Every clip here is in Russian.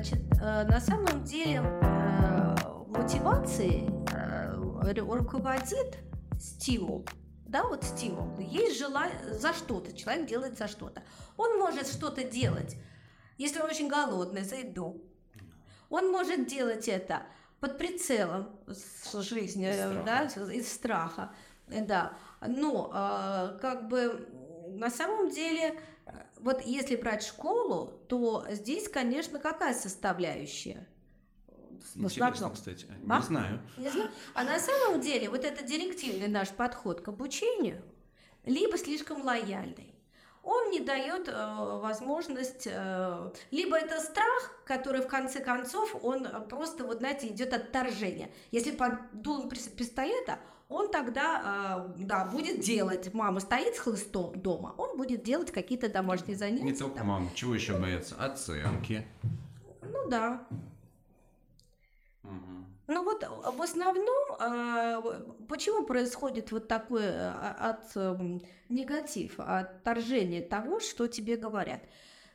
Значит, э, на самом деле э, мотивацией э, руководит стимул. Да, вот стимул. Есть желание за что-то, человек делает за что-то. Он может что-то делать, если он очень голодный, за еду. Он может делать это под прицелом жизни, из да, из страха. Да. Но как бы на самом деле вот если брать школу, то здесь, конечно, какая составляющая? Интересно, кстати. А? Не знаю. Не знаю. А на самом деле вот это директивный наш подход к обучению либо слишком лояльный. Он не дает э, возможность, э, либо это страх, который в конце концов, он просто, вот знаете, идет отторжение. Если под дулом пистолета, он тогда, э, да, будет делать. Мама стоит с хлыстом дома, он будет делать какие-то домашние занятия. Не только мама, чего еще бояться? Оценки. Ну да. Ну вот в основном, э, почему происходит вот такой от эм, негатив, отторжение того, что тебе говорят?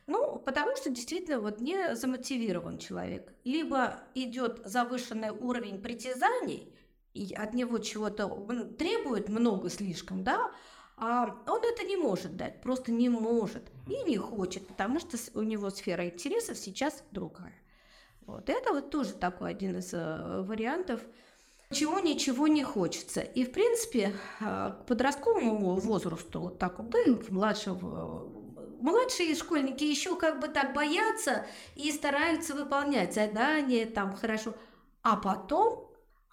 Ну, потому что действительно вот не замотивирован человек. Либо идет завышенный уровень притязаний, и от него чего-то требует много слишком, да, а он это не может дать, просто не может и не хочет, потому что у него сфера интересов сейчас другая. Вот это вот тоже такой один из э, вариантов, чего ничего не хочется. И, в принципе, э, к подростковому возрасту, вот так вот, да и младшего, младшие школьники еще как бы так боятся и стараются выполнять задания, там хорошо. А потом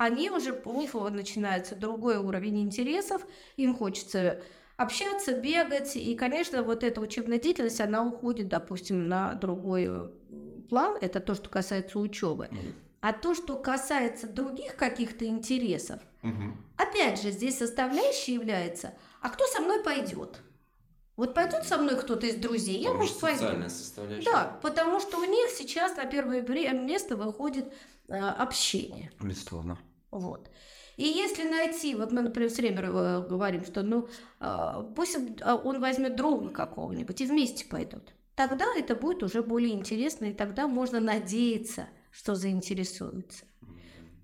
они уже, у них начинается другой уровень интересов, им хочется общаться, бегать, и, конечно, вот эта учебная деятельность, она уходит, допустим, на другой э, план, это то, что касается учебы. А то, что касается других каких-то интересов, угу. опять же, здесь составляющей является, а кто со мной пойдет? Вот пойдет со мной кто-то из друзей, я, может, пойду. составляющая. Да, потому что у них сейчас на первое место выходит э, общение. Безусловно. Вот. И если найти, вот мы, например, все время э, говорим, что ну э, пусть он возьмет друга какого-нибудь и вместе пойдут, тогда это будет уже более интересно, и тогда можно надеяться, что заинтересуется.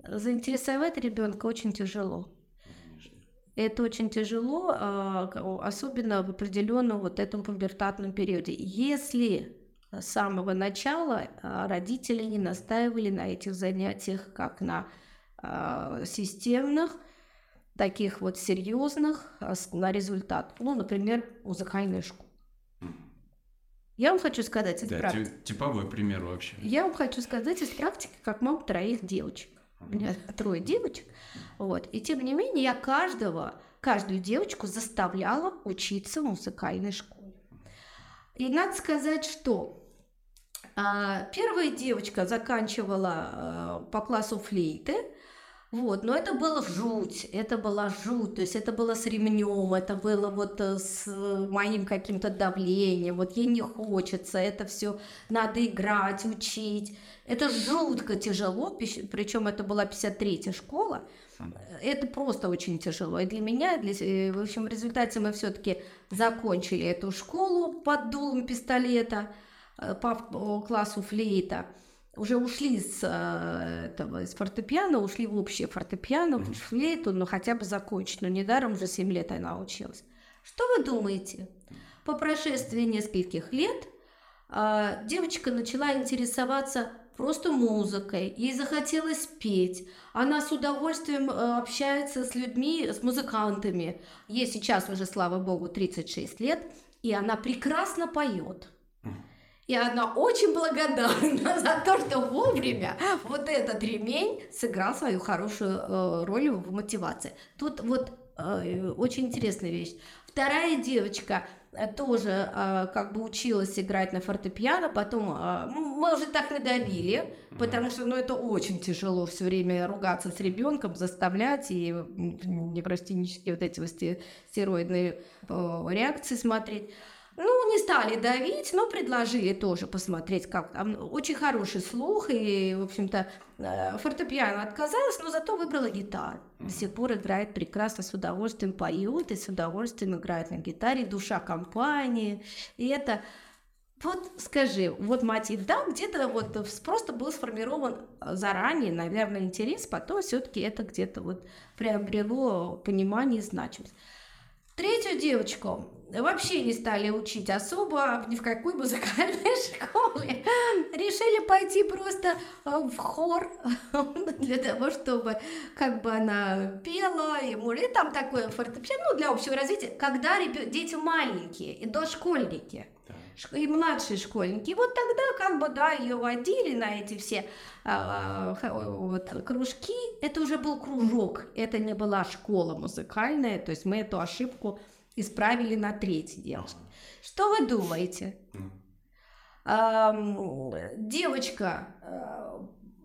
Заинтересовать ребенка очень тяжело. Это очень тяжело, а, особенно в определенном вот этом пубертатном периоде. Если с самого начала а, родители не настаивали на этих занятиях как на а, системных, таких вот серьезных на результат. Ну, например, музыкальная школа. Я вам хочу сказать из да, практики. Типовой пример вообще. Я вам хочу сказать из практики, как мама троих девочек. У меня трое девочек. Вот. И тем не менее, я каждого, каждую девочку заставляла учиться в музыкальной школе. И надо сказать, что а, первая девочка заканчивала а, по классу флейты, вот, но это было жуть, это была жуть, то есть это было с ремнем, это было вот э, с моим каким-то давлением, вот ей не хочется, это все надо играть, учить. Это жутко тяжело, причем это была 53-я школа, это просто очень тяжело. И для меня, для, э, в общем, в результате мы все-таки закончили эту школу под дулом пистолета э, по классу флейта уже ушли с э, этого, из фортепиано, ушли в общее фортепиано, mm-hmm. в флейту, но хотя бы закончить. Но недаром уже 7 лет она училась. Что вы думаете? По прошествии нескольких лет э, девочка начала интересоваться просто музыкой, ей захотелось петь. Она с удовольствием э, общается с людьми, с музыкантами. Ей сейчас уже, слава богу, 36 лет, и она прекрасно поет. И она очень благодарна за то, что вовремя вот этот ремень сыграл свою хорошую э, роль в мотивации. Тут вот э, очень интересная вещь. Вторая девочка э, тоже как бы училась играть на фортепиано, потом э, мы уже так надавили, потому что ну, это очень тяжело все время ругаться с ребенком, заставлять и неврастенические вот эти вот стероидные реакции смотреть. Ну, не стали давить, но предложили тоже посмотреть, как там. Очень хороший слух, и, в общем-то, э, фортепиано отказалась, но зато выбрала гитару. До сих пор играет прекрасно, с удовольствием поет и с удовольствием играет на гитаре, душа компании. И это Вот скажи, вот мотив, да, где-то вот просто был сформирован заранее, наверное, интерес, потом все-таки это где-то вот приобрело понимание и значимость. Третью девочку вообще не стали учить особо ни в какой музыкальной школе. Решили пойти просто э, в хор для того, чтобы как бы она пела, и, и там такое фортепиано ну, для общего развития, когда дети маленькие и дошкольники и младшие школьники. И вот тогда как бы, да, ее водили на эти все а, вот, кружки. Это уже был кружок, это не была школа музыкальная, то есть мы эту ошибку исправили на третий девочки. Что вы думаете? девочка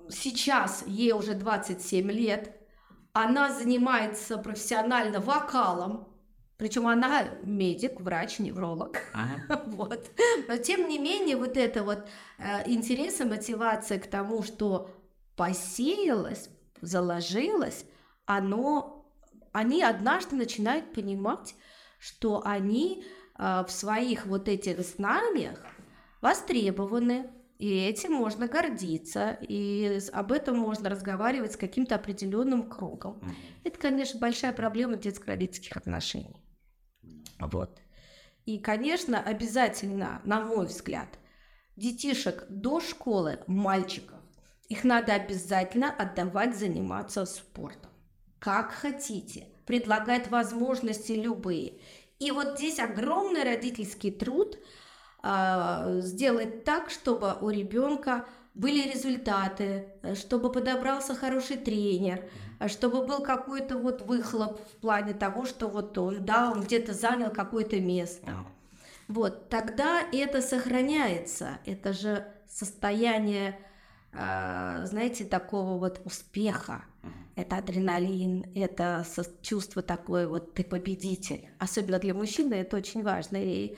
сейчас, ей уже 27 лет, она занимается профессионально вокалом, причем она медик, врач, невролог. Ага. вот. Но тем не менее, вот это вот э, интерес и мотивация к тому, что посеялось, заложилось, оно, они однажды начинают понимать, что они э, в своих вот этих знаниях востребованы, и этим можно гордиться, и об этом можно разговаривать с каким-то определенным кругом. Это, конечно, большая проблема детско-родительских отношений. Вот. И, конечно, обязательно, на мой взгляд, детишек до школы, мальчиков, их надо обязательно отдавать заниматься спортом. Как хотите. Предлагать возможности любые. И вот здесь огромный родительский труд э, сделать так, чтобы у ребенка были результаты, чтобы подобрался хороший тренер, чтобы был какой-то вот выхлоп в плане того, что вот он, да, он где-то занял какое-то место. Вот, тогда это сохраняется. Это же состояние, э, знаете, такого вот успеха. Это адреналин, это чувство такое вот ты победитель. Особенно для мужчины это очень важно. И,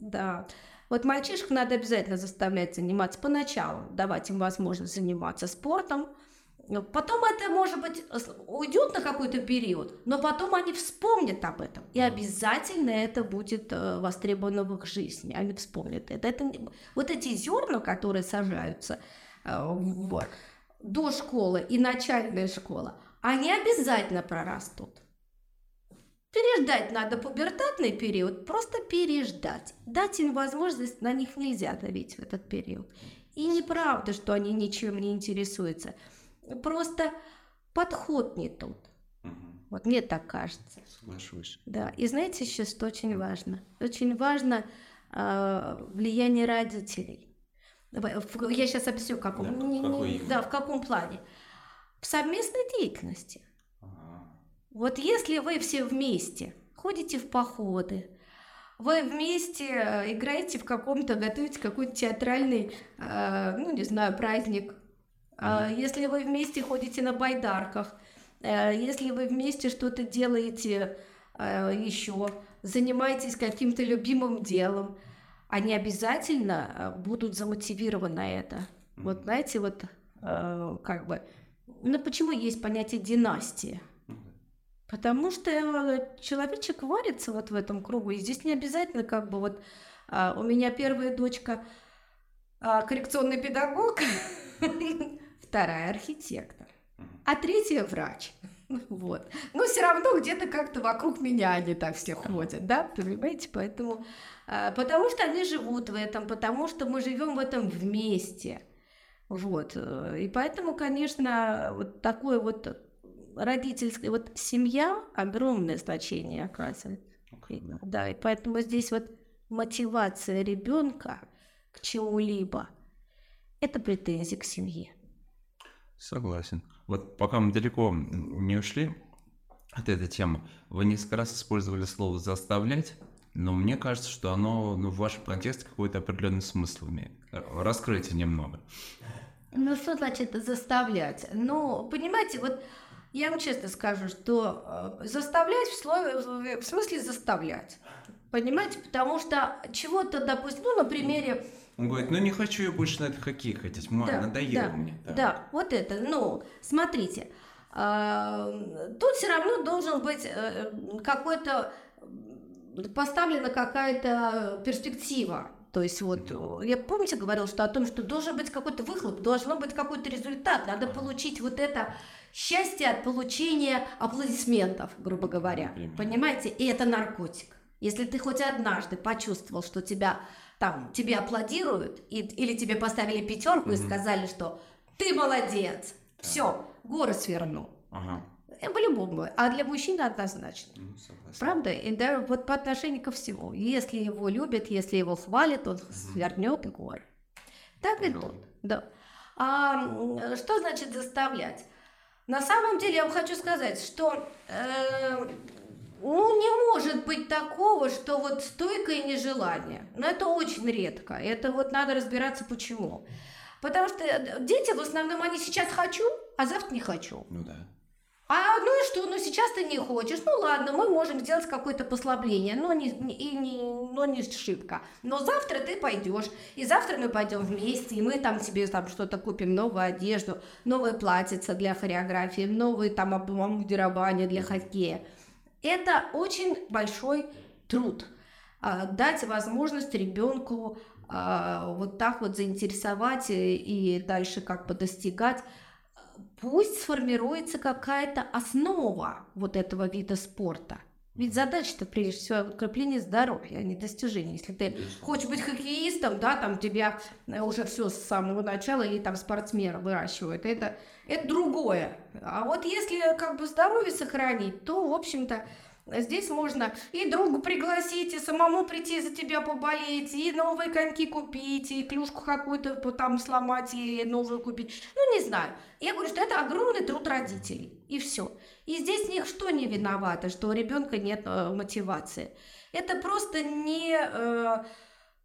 да. Вот мальчишек надо обязательно заставлять заниматься поначалу, давать им возможность заниматься спортом. Потом это, может быть, уйдет на какой-то период, но потом они вспомнят об этом. И обязательно это будет э, востребовано в их жизни. Они вспомнят это. это вот эти зерна, которые сажаются э, вот, до школы и начальная школа, они обязательно прорастут. Переждать надо пубертатный период, просто переждать. Дать им возможность, на них нельзя давить в этот период. И неправда, что они ничем не интересуются. Просто подход не тот. Вот мне так кажется. Соглашусь. Да. И знаете еще, что очень важно? Очень важно э, влияние родителей. Я сейчас объясню, в каком, да, не, да, в каком плане. В совместной деятельности. Вот если вы все вместе ходите в походы, вы вместе э, играете в каком-то, готовите какой-то театральный, э, ну, не знаю, праздник, mm если вы вместе ходите на байдарках, э, если вы вместе что-то делаете еще, занимаетесь каким-то любимым делом, они обязательно будут замотивированы на это. Вот знаете, вот как бы, ну почему есть понятие династии? Потому что э, человечек варится вот в этом кругу. И здесь не обязательно как бы вот а, у меня первая дочка а, коррекционный педагог, вторая архитектор, а третья врач. Вот. Но все равно где-то как-то вокруг меня они так все ходят, да, понимаете? Поэтому, а, потому что они живут в этом, потому что мы живем в этом вместе. Вот. Э, и поэтому, конечно, вот такое вот родительская, вот семья огромное значение оказывает. Okay. Да, и поэтому здесь вот мотивация ребенка к чему-либо – это претензии к семье. Согласен. Вот пока мы далеко не ушли от этой темы, вы несколько раз использовали слово «заставлять», но мне кажется, что оно ну, в вашем контексте какой-то определенный смысл имеет. Раскройте немного. Ну, что значит заставлять? Ну, понимаете, вот я вам честно скажу, что э, заставлять в, слове, в смысле заставлять. Понимаете? Потому что чего-то, допустим, ну, на примере... Он говорит, ну не хочу я больше на это хоккей ходить, мама, да, надоело да, мне. Да. да, вот это, ну, смотрите, э, тут все равно должен быть э, какой-то, поставлена какая-то перспектива. То есть вот, я помните, говорил, что о том, что должен быть какой-то выхлоп, должен быть какой-то результат, надо получить вот это счастье от получения аплодисментов, грубо говоря. Понимаете? И это наркотик. Если ты хоть однажды почувствовал, что тебя там тебе аплодируют, и, или тебе поставили пятерку и сказали, что ты молодец, все, горы свернул. Ага. Э, по-любому. А для мужчины однозначно. Ну, Правда? И да, вот по отношению ко всему. Если его любят, если его хвалят, он свернет и горы. Так и тут. Да. А что значит заставлять? На самом деле я вам хочу сказать, что э, ну, не может быть такого, что вот стойкое нежелание. Но это очень редко. Это вот надо разбираться почему. Потому что дети в основном, они сейчас хочу, а завтра не хочу. Ну да. А ну и что, ну сейчас ты не хочешь, ну ладно, мы можем сделать какое-то послабление, но не, и не, но не шибко. Но завтра ты пойдешь, и завтра мы пойдем вместе, и мы там тебе там что-то купим, новую одежду, новое платьице для хореографии, новые там обмундирование для хоккея. Это очень большой труд. А, дать возможность ребенку а, вот так вот заинтересовать и дальше как бы достигать пусть сформируется какая-то основа вот этого вида спорта. Ведь задача-то прежде всего укрепление здоровья, а не достижение. Если ты хочешь быть хоккеистом, да, там тебя уже все с самого начала или там спортсмена выращивают, это, это другое. А вот если как бы здоровье сохранить, то, в общем-то, Здесь можно и другу пригласить, и самому прийти за тебя поболеть, и новые коньки купить, и клюшку какую-то там сломать, и новую купить. Ну, не знаю. Я говорю, что это огромный труд родителей. И все. И здесь ничто не виновато, что у ребенка нет э, мотивации. Это просто не э,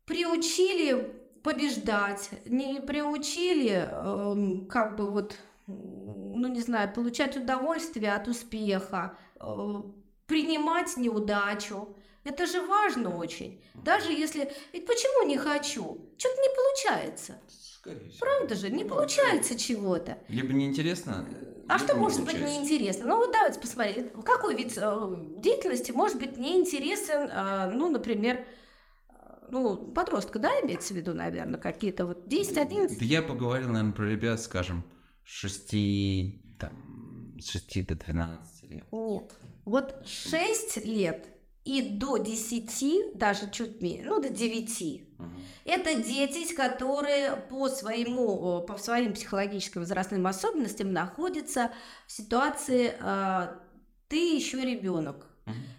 приучили побеждать, не приучили э, как бы вот, ну не знаю, получать удовольствие от успеха, э, принимать неудачу. Это же важно очень. Даже если... Ведь почему не хочу? Что-то не получается. Скорее Правда же? Не получается чего-то. Либо неинтересно, а что может быть неинтересно? Ну вот давайте посмотрим. Какой вид э, деятельности может быть неинтересен, э, ну, например, э, ну, подростка, да, имеется в виду, наверное, какие-то вот 10-11? Да я поговорил, наверное, про ребят, скажем, 6, там, с 6 до 12 лет. Нет. Вот 6 лет и до 10, даже чуть меньше, ну до 9, угу. это дети, которые по, своему, по своим психологическим возрастным особенностям находятся в ситуации э, «ты еще ребенок».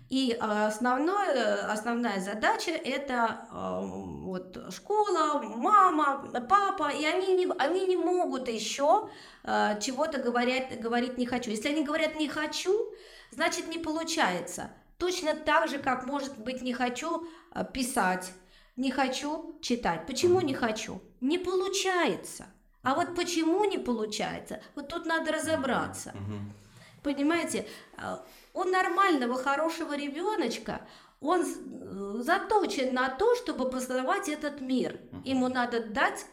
И основное, основная задача это э, вот школа, мама, папа, и они не, они не могут еще э, чего-то говорить, говорить не хочу. Если они говорят не хочу, значит не получается. Точно так же, как может быть не хочу э, писать, не хочу читать. Почему не хочу? Не получается. А вот почему не получается? Вот тут надо разобраться. Понимаете, э, у нормального, хорошего ребеночка он э, заточен на то, чтобы познавать этот мир. Ему надо дать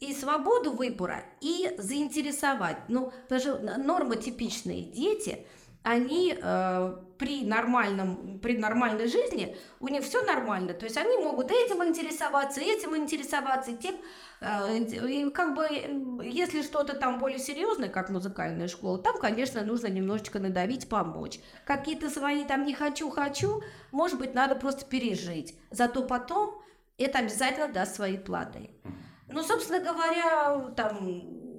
и свободу выбора, и заинтересовать. Ну, потому что нормотипичные дети – они э, при нормальном, при нормальной жизни, у них все нормально, то есть они могут этим интересоваться, этим интересоваться, тем, э, и как бы, если что-то там более серьезное, как музыкальная школа, там, конечно, нужно немножечко надавить, помочь. Какие-то свои там не хочу-хочу, может быть, надо просто пережить, зато потом это обязательно даст свои плоды. Ну, собственно говоря, там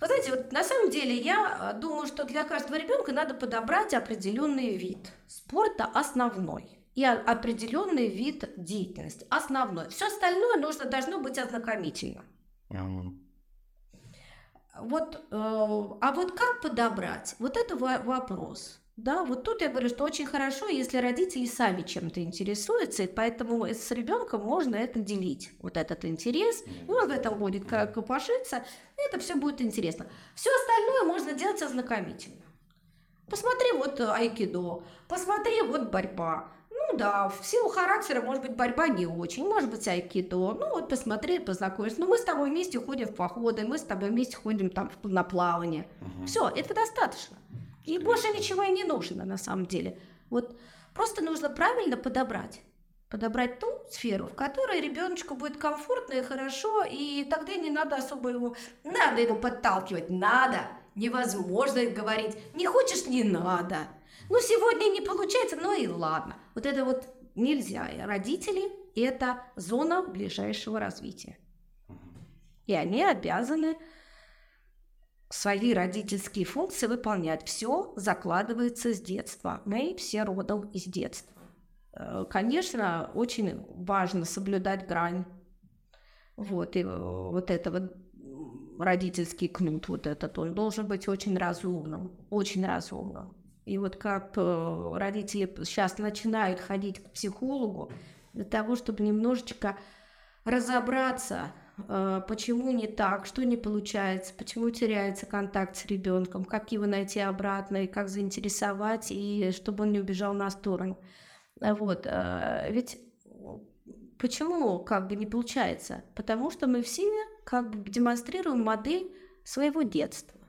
вы знаете, вот на самом деле я э, думаю, что для каждого ребенка надо подобрать определенный вид спорта основной и определенный вид деятельности основной. Все остальное нужно должно быть ознакомительно. Mm-hmm. Вот, э, а вот как подобрать? Вот это вопрос. Да, вот тут я говорю, что очень хорошо, если родители сами чем-то интересуются, и поэтому с ребенком можно это делить, вот этот интерес, и он в этом будет как копошиться, это все будет интересно. Все остальное можно делать ознакомительно. Посмотри вот айкидо, посмотри вот борьба. Ну да, в силу характера, может быть, борьба не очень, может быть, айкидо. Ну вот посмотри, познакомиться. Ну мы с тобой вместе ходим в походы, мы с тобой вместе ходим там на плавание. Угу. Все, это достаточно. И больше ничего и не нужно на самом деле. Вот просто нужно правильно подобрать. подобрать ту сферу, в которой ребеночку будет комфортно и хорошо, и тогда не надо особо его, надо его подталкивать, надо, невозможно говорить, не хочешь, не надо. Ну, сегодня не получается, ну и ладно. Вот это вот нельзя. Родители – это зона ближайшего развития. И они обязаны свои родительские функции выполнять. Все закладывается с детства. Мы все родом из детства. Э, конечно, очень важно соблюдать грань. Вот, и э, вот это вот родительский кнут, вот этот, он должен быть очень разумным, очень разумным. И вот как э, родители сейчас начинают ходить к психологу для того, чтобы немножечко разобраться, почему не так, что не получается, почему теряется контакт с ребенком, как его найти обратно и как заинтересовать, и чтобы он не убежал на сторону. А вот, а, ведь почему как бы не получается? Потому что мы все как бы демонстрируем модель своего детства.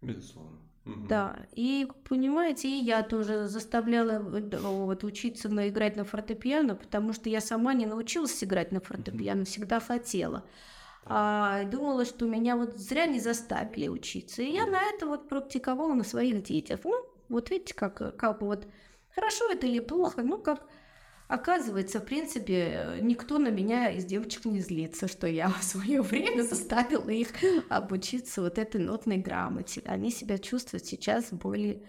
Безусловно. Да, и понимаете, и я тоже заставляла вот, учиться на, играть на фортепиано, потому что я сама не научилась играть на фортепиано, всегда хотела. А думала, что меня вот зря не заставили учиться. И я на это вот практиковала на своих детях. Ну, вот видите, как, как вот Хорошо это или плохо, ну как Оказывается, в принципе, никто на меня из девочек не злится, что я в свое время заставила их обучиться вот этой нотной грамоте. Они себя чувствуют сейчас более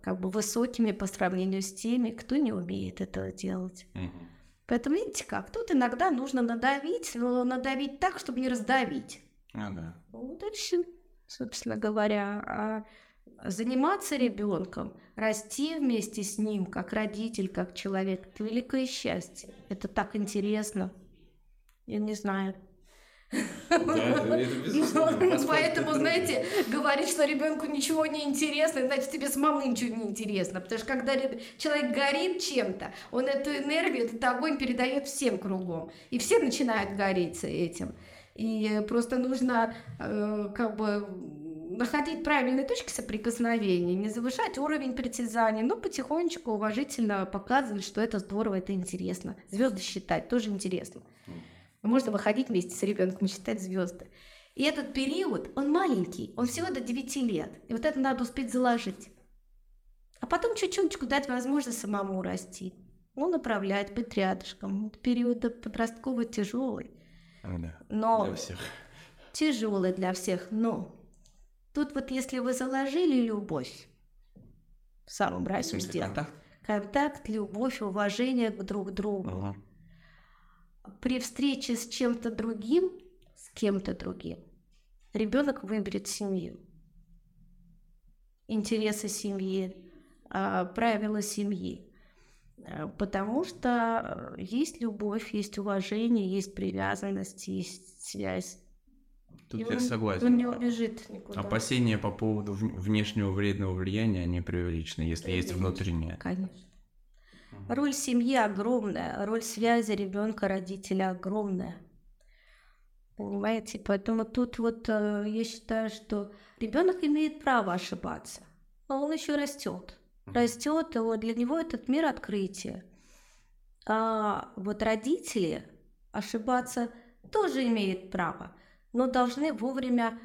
как бы высокими по сравнению с теми, кто не умеет этого делать. Угу. Поэтому видите как, тут иногда нужно надавить, но надавить так, чтобы не раздавить. А, да. Вот и все, собственно говоря. А заниматься ребенком, расти вместе с ним, как родитель, как человек, это великое счастье. Это так интересно. Я не знаю. Поэтому, знаете, говорить, что ребенку ничего не интересно, значит, тебе с мамой ничего не интересно. Потому что когда человек горит чем-то, он эту энергию, этот огонь передает всем кругом. И все начинают гореть этим. И просто нужно э, как бы находить правильные точки соприкосновения, не завышать уровень притязаний, но потихонечку уважительно показывать, что это здорово, это интересно. Звезды считать тоже интересно. Можно выходить вместе с ребенком и считать звезды. И этот период, он маленький, он всего до 9 лет. И вот это надо успеть заложить. А потом чуть-чуть дать возможность самому расти. Ну, направлять, быть рядышком. Период подростковый тяжелый. Да, но для всех. Тяжелый для всех, но Тут вот если вы заложили любовь в самом райсусте, контакт? контакт, любовь, уважение к друг другу, угу. при встрече с чем-то другим, с кем-то другим, ребенок выберет семью, интересы семьи, а, правила семьи. А, потому что есть любовь, есть уважение, есть привязанность, есть связь. Тут и я он, согласен. Он не убежит никуда. Опасения по поводу внешнего вредного влияния, они преувеличены, если есть внутреннее. Конечно. Роль семьи огромная, роль связи ребенка, родителя огромная. Понимаете, поэтому тут вот э, я считаю, что ребенок имеет право ошибаться, но он еще растет. Растет, и вот для него этот мир открытия. А вот родители ошибаться тоже имеют право но должны вовремя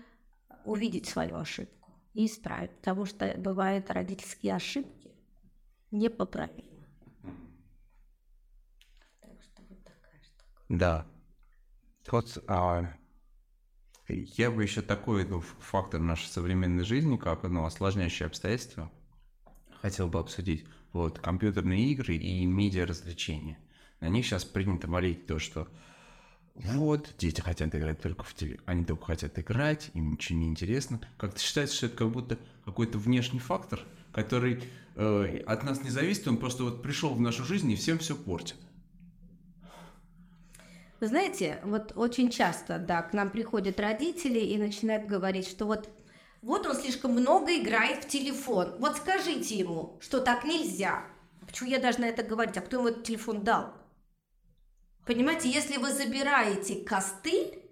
увидеть свою ошибку и исправить, потому что бывают родительские ошибки непоправимы. Так что вот такая штука. Да. Вот а, я бы еще такой ну, фактор нашей современной жизни, как ну, осложняющие обстоятельства, хотел бы обсудить. Вот компьютерные игры и медиа развлечения. На них сейчас принято молить то, что вот, дети хотят играть только в теле, они только хотят играть, им ничего не интересно. Как-то считается, что это как будто какой-то внешний фактор, который э, от нас не зависит, он просто вот пришел в нашу жизнь и всем все портит. Вы знаете, вот очень часто, да, к нам приходят родители и начинают говорить, что вот вот он слишком много играет в телефон. Вот скажите ему, что так нельзя. Почему я должна это говорить? А кто ему этот телефон дал? Понимаете, если вы забираете костыль,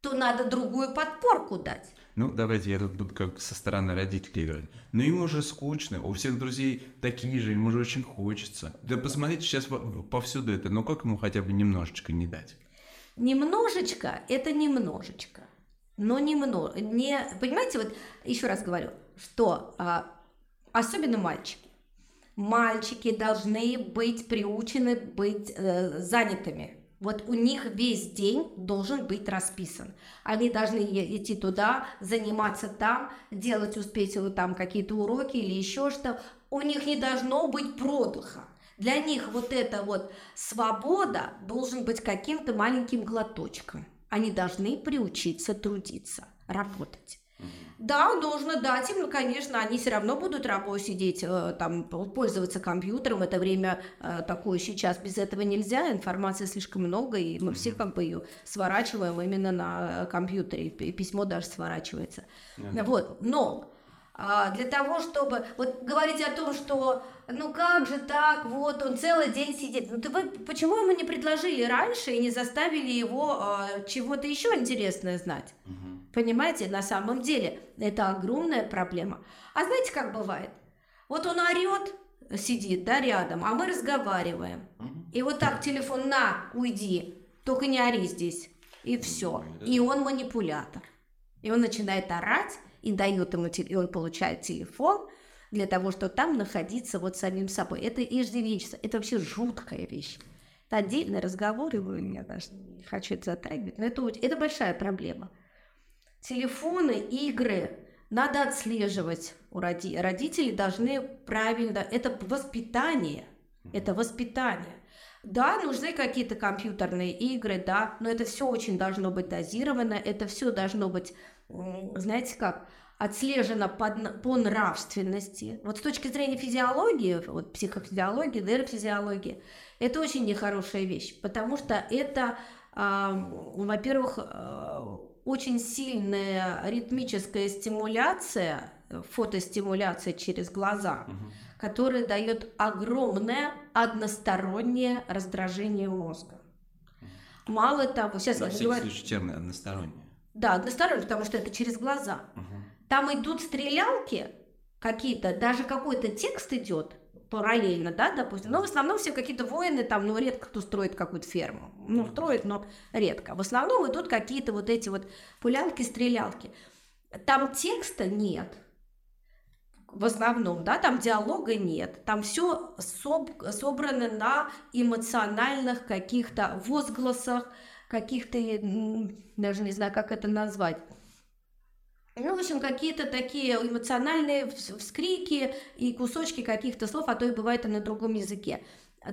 то надо другую подпорку дать. ну, давайте я тут буду как со стороны родителей играть. Но ему уже скучно, у всех друзей такие же, ему уже очень хочется. Да посмотрите, сейчас повсюду это, ну как ему хотя бы немножечко не дать? Немножечко – это немножечко. Но немного. Не, понимаете, вот еще раз говорю, что а, особенно мальчики. Мальчики должны быть приучены быть э, занятыми вот у них весь день должен быть расписан. Они должны идти туда, заниматься там, делать успеть вот там какие-то уроки или еще что. У них не должно быть продыха. Для них вот эта вот свобода должен быть каким-то маленьким глоточком. Они должны приучиться трудиться, работать. Да, нужно дать им, конечно, они все равно будут работать, сидеть, э, там, пользоваться компьютером. Это время э, такое сейчас, без этого нельзя, информации слишком много, и мы все как бы ее сворачиваем именно на компьютере, и письмо даже сворачивается. Mm-hmm. Вот, но для того, чтобы вот говорить о том, что ну как же так, вот он целый день сидит. Ну ты вы почему ему не предложили раньше и не заставили его а, чего-то еще интересное знать? Угу. Понимаете, на самом деле это огромная проблема. А знаете, как бывает? Вот он орет, сидит, да, рядом, а мы разговариваем. И вот так телефон на, уйди, только не ори здесь. И все. И он манипулятор. И он начинает орать, и дает ему, и он получает телефон для того, чтобы там находиться вот самим собой. Это иждивенчество, это вообще жуткая вещь. Это отдельный разговор, и я даже не хочу это затрагивать, но это, это большая проблема телефоны, игры надо отслеживать у роди... родители должны правильно, это воспитание, это воспитание. Да, нужны какие-то компьютерные игры, да, но это все очень должно быть дозировано, это все должно быть, знаете как, отслежено по, по нравственности. Вот с точки зрения физиологии, вот психофизиологии, нейрофизиологии, это очень нехорошая вещь, потому что это, э, во-первых, э, очень сильная ритмическая стимуляция, фотостимуляция через глаза, угу. которая дает огромное одностороннее раздражение мозга. Мало того, сейчас На я говорю... случай термин одностороннее. Да, одностороннее, потому что это через глаза. Угу. Там идут стрелялки какие-то, даже какой-то текст идет, параллельно, да, допустим. Но в основном все какие-то воины там, ну, редко кто строит какую-то ферму. Ну, строит, но редко. В основном идут какие-то вот эти вот пулялки, стрелялки. Там текста нет. В основном, да, там диалога нет. Там все соб- собрано на эмоциональных каких-то возгласах, каких-то, даже не знаю, как это назвать ну, в общем, какие-то такие эмоциональные вскрики и кусочки каких-то слов, а то и бывает и на другом языке.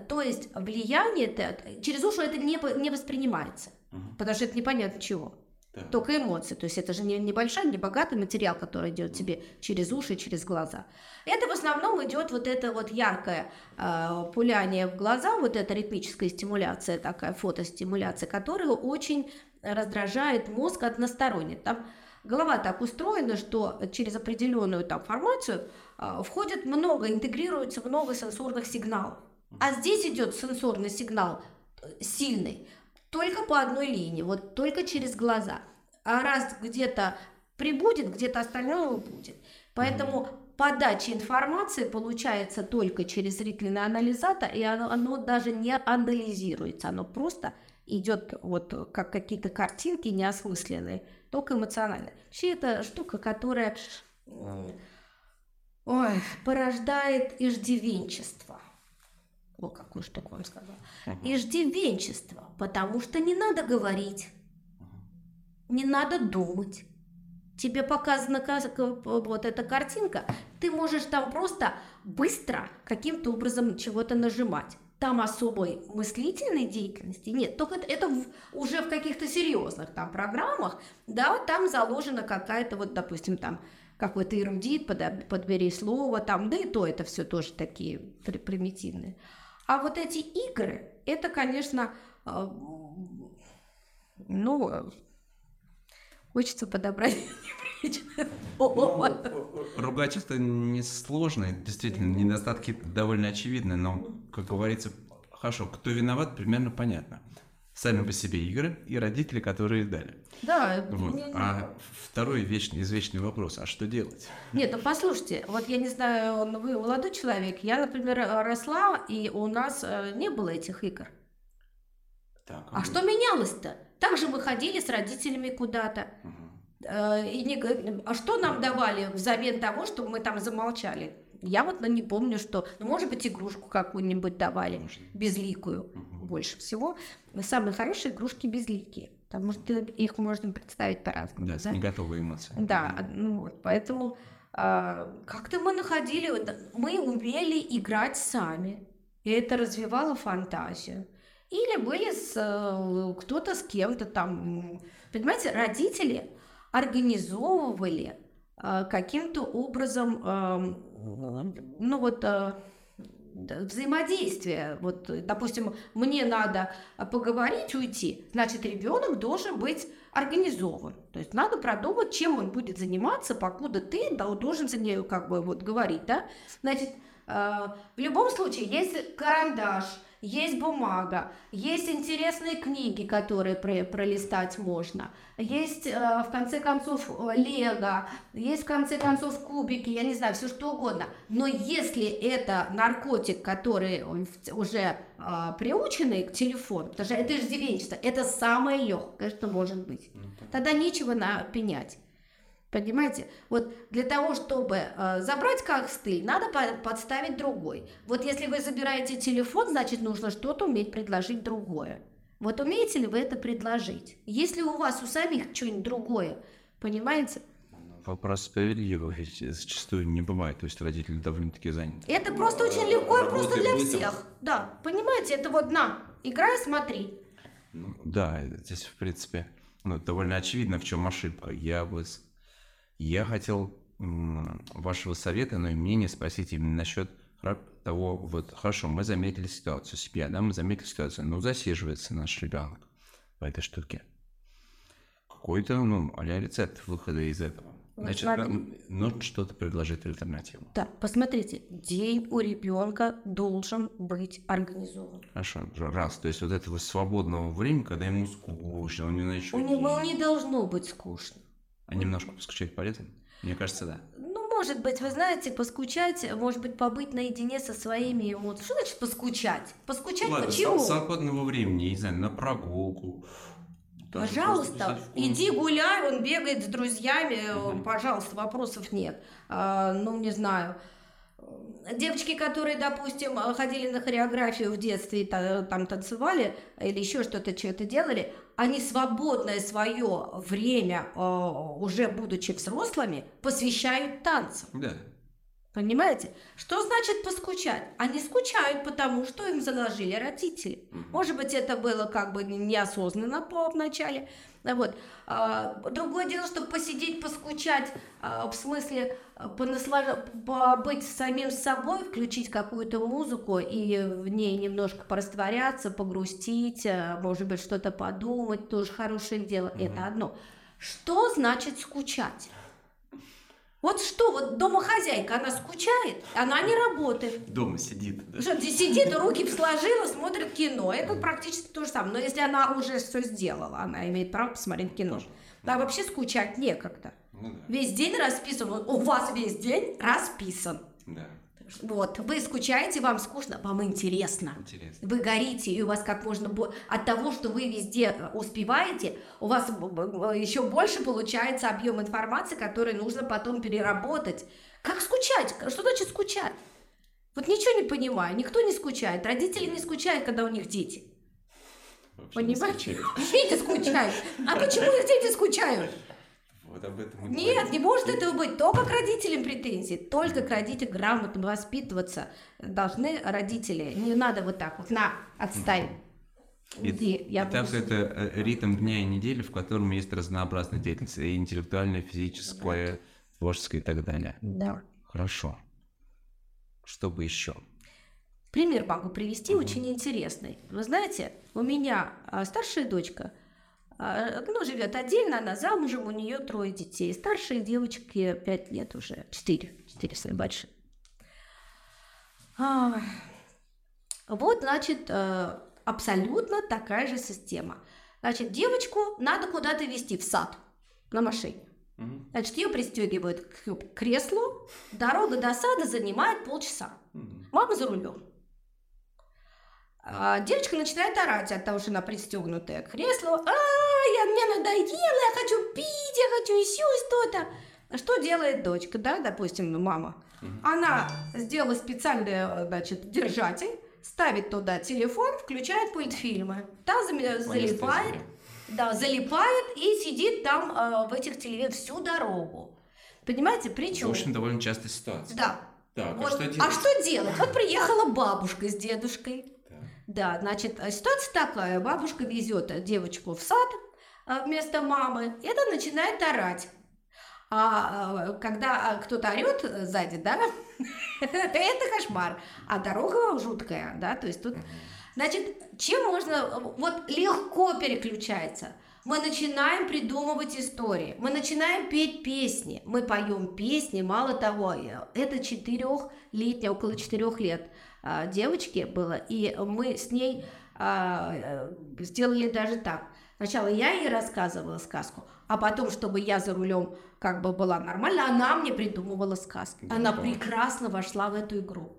То есть влияние это, через уши это не, не воспринимается, угу. потому что это непонятно чего. Да. Только эмоции. То есть это же не небольшой, не богатый материал, который идет тебе через уши, через глаза. Это в основном идет вот это вот яркое э, пуляние в глаза, вот эта ритмическая стимуляция, такая фотостимуляция, которая очень раздражает мозг односторонне. Там голова так устроена, что через определенную там формацию э, входит много, интегрируется много сенсорных сигналов. А здесь идет сенсорный сигнал э, сильный только по одной линии, вот только через глаза. А раз где-то прибудет, где-то остальное будет. Поэтому подача информации получается только через зрительный анализатор, и оно, оно даже не анализируется, оно просто идет вот как какие-то картинки неосмысленные только эмоционально. Вообще это штука, которая ой, порождает иждивенчество. О, какую штуку вам сказала. Иждивенчество, потому что не надо говорить, не надо думать. Тебе показана вот эта картинка, ты можешь там просто быстро каким-то образом чего-то нажимать там особой мыслительной деятельности нет, только это в, уже в каких-то серьезных там программах, да, вот там заложена какая-то вот, допустим, там какой-то под, подбери слово, там, да и то это все тоже такие при, примитивные. А вот эти игры, это, конечно, э, ну, хочется подобрать. Ну, ругательство несложное, действительно, недостатки довольно очевидны, но, как говорится, хорошо, кто виноват, примерно понятно. Сами по себе игры и родители, которые дали. Да. Вот. А второй вечный, извечный вопрос, а что делать? Нет, ну послушайте, вот я не знаю, вы молодой человек, я, например, росла, и у нас э, не было этих игр. Так, а, а что менялось-то? Также мы ходили с родителями куда-то. Угу. И не, а что нам давали взамен того, чтобы мы там замолчали? Я вот не помню, что... Ну, может быть, игрушку какую-нибудь давали, может. безликую угу. больше всего. Но самые хорошие игрушки безликие. Потому что их можно представить по-разному. Да, да? с неготовой эмоцией. Да, ну вот, поэтому а, как-то мы находили... Мы умели играть сами. И это развивало фантазию. Или были с, э, кто-то с кем-то там. Понимаете, родители организовывали каким-то образом, ну вот, э, взаимодействие. Вот, допустим, мне надо поговорить, уйти, значит, ребенок должен быть организован. То есть надо продумать, чем он будет заниматься, покуда ты должен за нее как бы вот говорить, да. Значит, в любом случае есть карандаш, есть бумага, есть интересные книги, которые про пролистать можно, есть, э, в конце концов, лего, есть, в конце концов, кубики, я не знаю, все что угодно. Но если это наркотик, который уже э, приученный к телефону, потому что это иждивенчество, это самое легкое, что может быть, ну, тогда нечего напенять. Понимаете? Вот для того, чтобы э, забрать костыль, надо по- подставить другой. Вот если вы забираете телефон, значит нужно что-то уметь предложить другое. Вот умеете ли вы это предложить? Если у вас у самих что-нибудь другое, понимаете? Вопрос справедливый зачастую не бывает, то есть родители довольно-таки заняты. Это просто очень легко и просто для всех. Да, понимаете, это вот на, играй, смотри. Ну, да, здесь в принципе ну, довольно очевидно, в чем ошибка. Я бы я хотел вашего совета, но и мнение спросить именно насчет того, вот, хорошо, мы заметили ситуацию себя, да, мы заметили ситуацию, но засиживается наш ребенок в этой штуке. Какой-то, ну, а рецепт выхода из этого. Значит, Смотри. нужно что-то предложить альтернативу. Да, посмотрите, день у ребенка должен быть организован. Хорошо, раз. То есть вот этого свободного времени, когда ему скучно, он не что У него не должно быть скучно. А немножко поскучать полезно? Мне кажется, да. Ну, может быть, вы знаете, поскучать, может быть, побыть наедине со своими эмоциями. Что значит поскучать? Поскучать Ладно, почему? свободного времени, не знаю, на прогулку. Пожалуйста, иди гуляй, он бегает с друзьями, угу. пожалуйста, вопросов нет. А, ну, не знаю, девочки, которые, допустим, ходили на хореографию в детстве и там танцевали или еще что-то, что-то делали, они свободное свое время, э, уже будучи взрослыми, посвящают танцам. Да. Понимаете? Что значит поскучать? Они скучают, потому что им заложили родители. Может быть, это было как бы неосознанно по вначале. Вот. А, другое дело, чтобы посидеть, поскучать, а, в смысле понаслаж... побыть самим собой, включить какую-то музыку и в ней немножко порастворяться, погрустить, а, может быть, что-то подумать, тоже хорошее дело. Mm-hmm. Это одно. Что значит скучать? Вот что, вот домохозяйка, она скучает, она не работает. Дома сидит. Да? Что, сидит, руки сложила, смотрит кино. Это практически то же самое. Но если она уже все сделала, она имеет право посмотреть кино. Да, вообще скучать некогда. Ну, да. Весь день расписан. У вас весь день расписан. Да. Вот, вы скучаете, вам скучно, вам интересно. интересно. Вы горите, и у вас как можно больше... От того, что вы везде успеваете, у вас еще больше получается объем информации, который нужно потом переработать. Как скучать? Что значит скучать? Вот ничего не понимаю, никто не скучает, родители не скучают, когда у них дети. Вообще Понимаете? Дети скучают. А почему их дети скучают? Вот об этом мы Нет, говорим. не может этого быть. Только к родителям претензии. Только к родителям грамотно воспитываться должны родители. Не надо вот так вот. На, отстань. И, я так это э, ритм дня и недели, в котором есть разнообразная деятельность, и интеллектуальная, физическая, да. творческая и так далее. Да. Хорошо. Что бы еще? Пример могу привести, угу. очень интересный. Вы знаете, у меня а, старшая дочка – ну, живет отдельно, она замужем, у нее трое детей. Старшие девочки пять лет уже, четыре, четыре свои большие. А, вот, значит, э, абсолютно такая же система. Значит, девочку надо куда-то везти в сад на машине. Значит, ее пристегивают к креслу, дорога до сада занимает полчаса. Мама за рулем. А девочка начинает орать от того, что она пристегнутая к креслу. А, я, мне надоело, я хочу пить, я хочу еще что-то. Что делает дочка, да, допустим, мама? Она сделала специальный, значит, держатель, ставит туда телефон, включает мультфильмы. Та залипает, да, залипает и сидит там э, в этих телевизорах всю дорогу. Понимаете, причем? В общем, довольно частая ситуация. Да. Так, вот. а что делать? А что делать? Вот приехала бабушка с дедушкой. Да, значит, ситуация такая. Бабушка везет девочку в сад а, вместо мамы, и она начинает орать. А когда кто-то орет сзади, да, это кошмар. А дорога жуткая, да, то есть тут... Значит, чем можно... Вот легко переключается. Мы начинаем придумывать истории, мы начинаем петь песни, мы поем песни, мало того, это четырехлетняя, около четырех лет а, девочке было, и мы с ней а, э, сделали даже так. Сначала я ей рассказывала сказку, а потом, чтобы я за рулем как бы была нормально, она мне придумывала сказки. Она прекрасно вошла в эту игру.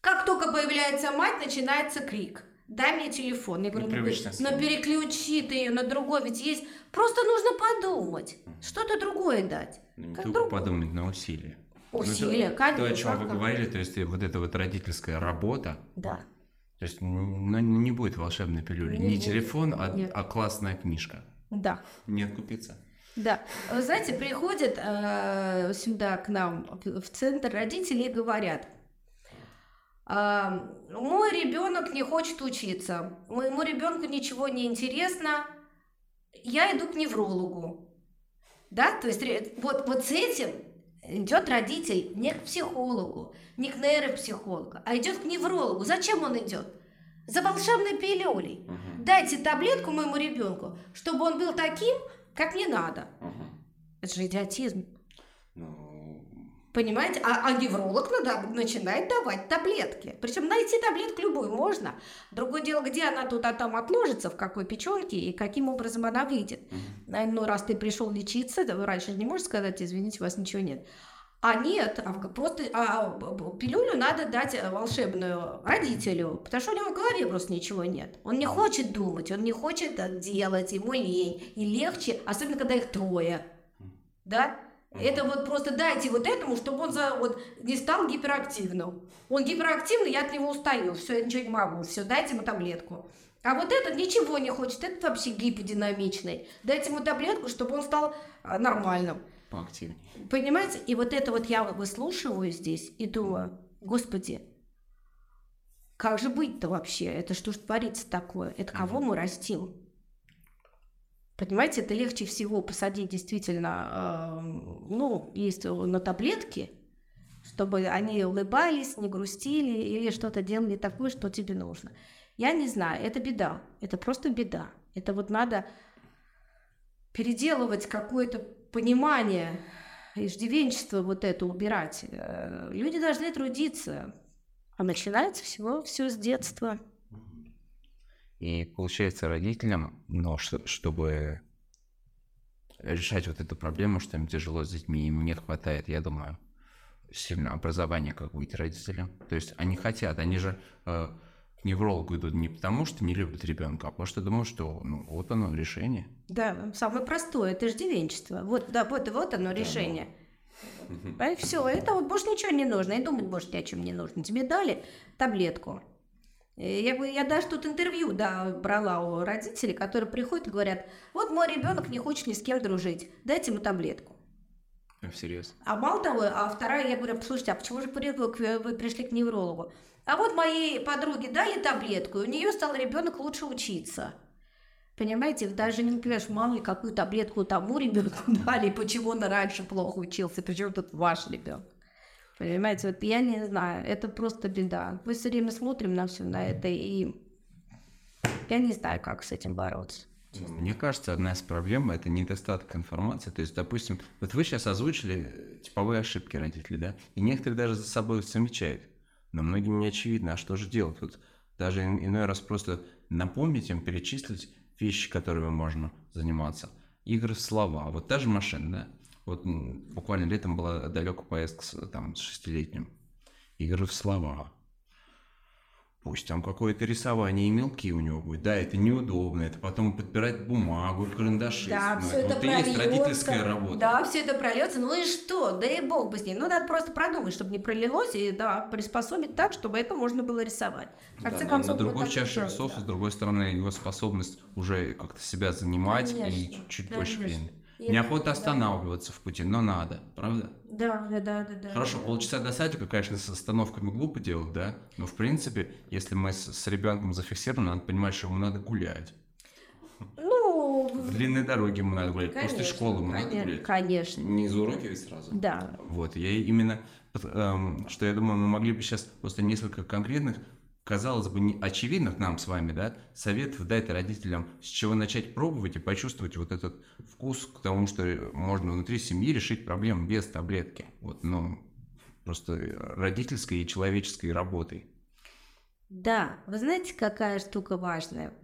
Как только появляется мать, начинается крик. Дай мне телефон. Я говорю, ну, ну переключи ты ее на другой, ведь есть... Просто нужно подумать, что-то другое дать. Ну, не только подумать, на усилия. Усилия, ну, конечно. То, о чем вы говорили, то есть вот эта вот родительская работа. Да. То есть ну, не будет волшебной пилюли. Не, не телефон, а, а классная книжка. Да. Не откупиться. Да. Вы знаете, приходят э, сюда к нам в центр родители и говорят, э, мой ребенок не хочет учиться, моему ребенку ничего не интересно, я иду к неврологу. Да, то есть вот, вот с этим идет родитель не к психологу, не к нейропсихологу, а идет к неврологу. Зачем он идет? За волшебной пилюлей. Угу. Дайте таблетку моему ребенку, чтобы он был таким, как не надо. Угу. Это же идиотизм. Ну... Понимаете? А, а невролог надо, начинает давать таблетки. Причем найти таблетку любую можно. Другое дело, где она тут, а там отложится, в какой печенке и каким образом она выйдет. Угу. Ну, раз ты пришел лечиться, раньше не можешь сказать, извините, у вас ничего нет. А нет, а просто а, пилюлю надо дать э, волшебную родителю, потому что у него в голове просто ничего нет. Он не хочет думать, он не хочет э, делать, ему лень. И легче, особенно когда их трое. Да? Это вот просто дайте вот этому, чтобы он за, вот, не стал гиперактивным. Он гиперактивный, я от него устаю, все, я ничего не могу, все, дайте ему таблетку. А вот этот ничего не хочет, этот вообще гиподинамичный. Дайте ему таблетку, чтобы он стал э, нормальным поактивнее. Понимаете? И вот это вот я выслушиваю здесь и думаю, господи, как же быть-то вообще? Это что ж творится такое? Это кого мы растим? Понимаете, это легче всего посадить действительно, э, ну, есть на таблетки, чтобы они улыбались, не грустили или что-то делали такое, что тебе нужно. Я не знаю, это беда, это просто беда. Это вот надо переделывать какое-то понимание, иждивенчество вот это убирать. Э, люди должны трудиться. А начинается всего все с детства. И получается родителям, но чтобы решать вот эту проблему, что им тяжело с детьми, им не хватает, я думаю, сильно образования, как быть родителям. То есть они хотят, они же э, к неврологу идут не потому, что не любят ребенка, а потому что думают, что ну, вот оно решение. Да, самое простое, это иждивенчество. Вот, да, вот, вот оно решение. Да. И все, это вот больше ничего не нужно, и думать больше ни о чем не нужно. Тебе дали таблетку. Я, я даже тут интервью да, брала у родителей, которые приходят и говорят, вот мой ребенок не хочет ни с кем дружить, дайте ему таблетку. Всерьез? А мало того, а вторая, я говорю, слушайте, а почему же вы пришли к неврологу? А вот моей подруге дали таблетку, и у нее стал ребенок лучше учиться. Понимаете, даже не понимаешь, мало ли какую таблетку тому ребенку дали, почему он раньше плохо учился, почему тут ваш ребенок. Понимаете, вот я не знаю, это просто беда. Мы все время смотрим на все на это, и я не знаю, как с этим бороться. Мне кажется, одна из проблем – это недостаток информации. То есть, допустим, вот вы сейчас озвучили типовые ошибки родителей, да, и некоторые даже за собой замечают. Но многим не очевидно, а что же делать? Вот Даже иной раз просто напомнить им, перечислить вещи, которыми можно заниматься. Игры в слова. Вот та же машина, да? Вот буквально летом была далекая поездка с, там, с шестилетним. Игры в слова. Пусть там какое-то рисование и мелки у него будет. Да, это неудобно, это потом подбирать бумагу, карандаши. Да, все это, это есть родительская работа. Да, все это прольется. Ну и что? Да и бог бы с ней. Ну, надо просто продумать, чтобы не пролилось, и да, приспособить так, чтобы это можно было рисовать. Да, концов, на другой вот чаше весов, да. с другой стороны, его способность уже как-то себя занимать конечно, и чуть конечно. больше времени. Неохота останавливаться да. в пути, но надо, правда? Да, да, да, да. Хорошо, полчаса до садика, конечно, с остановками глупо делать, да? Но в принципе, если мы с, с ребенком зафиксированы, надо понимать, что ему надо гулять. Ну, в длинной дороге ему надо гулять, конечно, после школы ему конечно, надо гулять. Конечно. Не из уроки ведь сразу. Да. Вот, я именно, эм, что я думаю, мы могли бы сейчас просто несколько конкретных казалось бы, не очевидных нам с вами, да, советов дать родителям, с чего начать пробовать и почувствовать вот этот вкус к тому, что можно внутри семьи решить проблему без таблетки. Вот, ну, просто родительской и человеческой работой. Да, вы знаете, какая штука важная?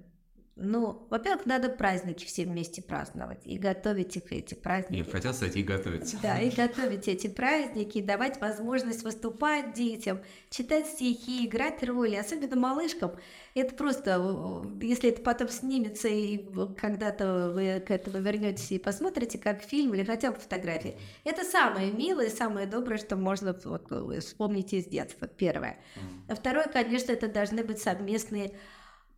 Ну, во-первых, надо праздники все вместе праздновать и готовить их эти праздники. Я хотел, кстати, и готовить. Да, и готовить эти праздники, давать возможность выступать детям, читать стихи, играть роли, особенно малышкам. Это просто, если это потом снимется, и когда-то вы к этому вернетесь и посмотрите, как фильм или хотя бы фотографии, это самое милое, самое доброе, что можно вот, вспомнить из детства, первое. А второе, конечно, это должны быть совместные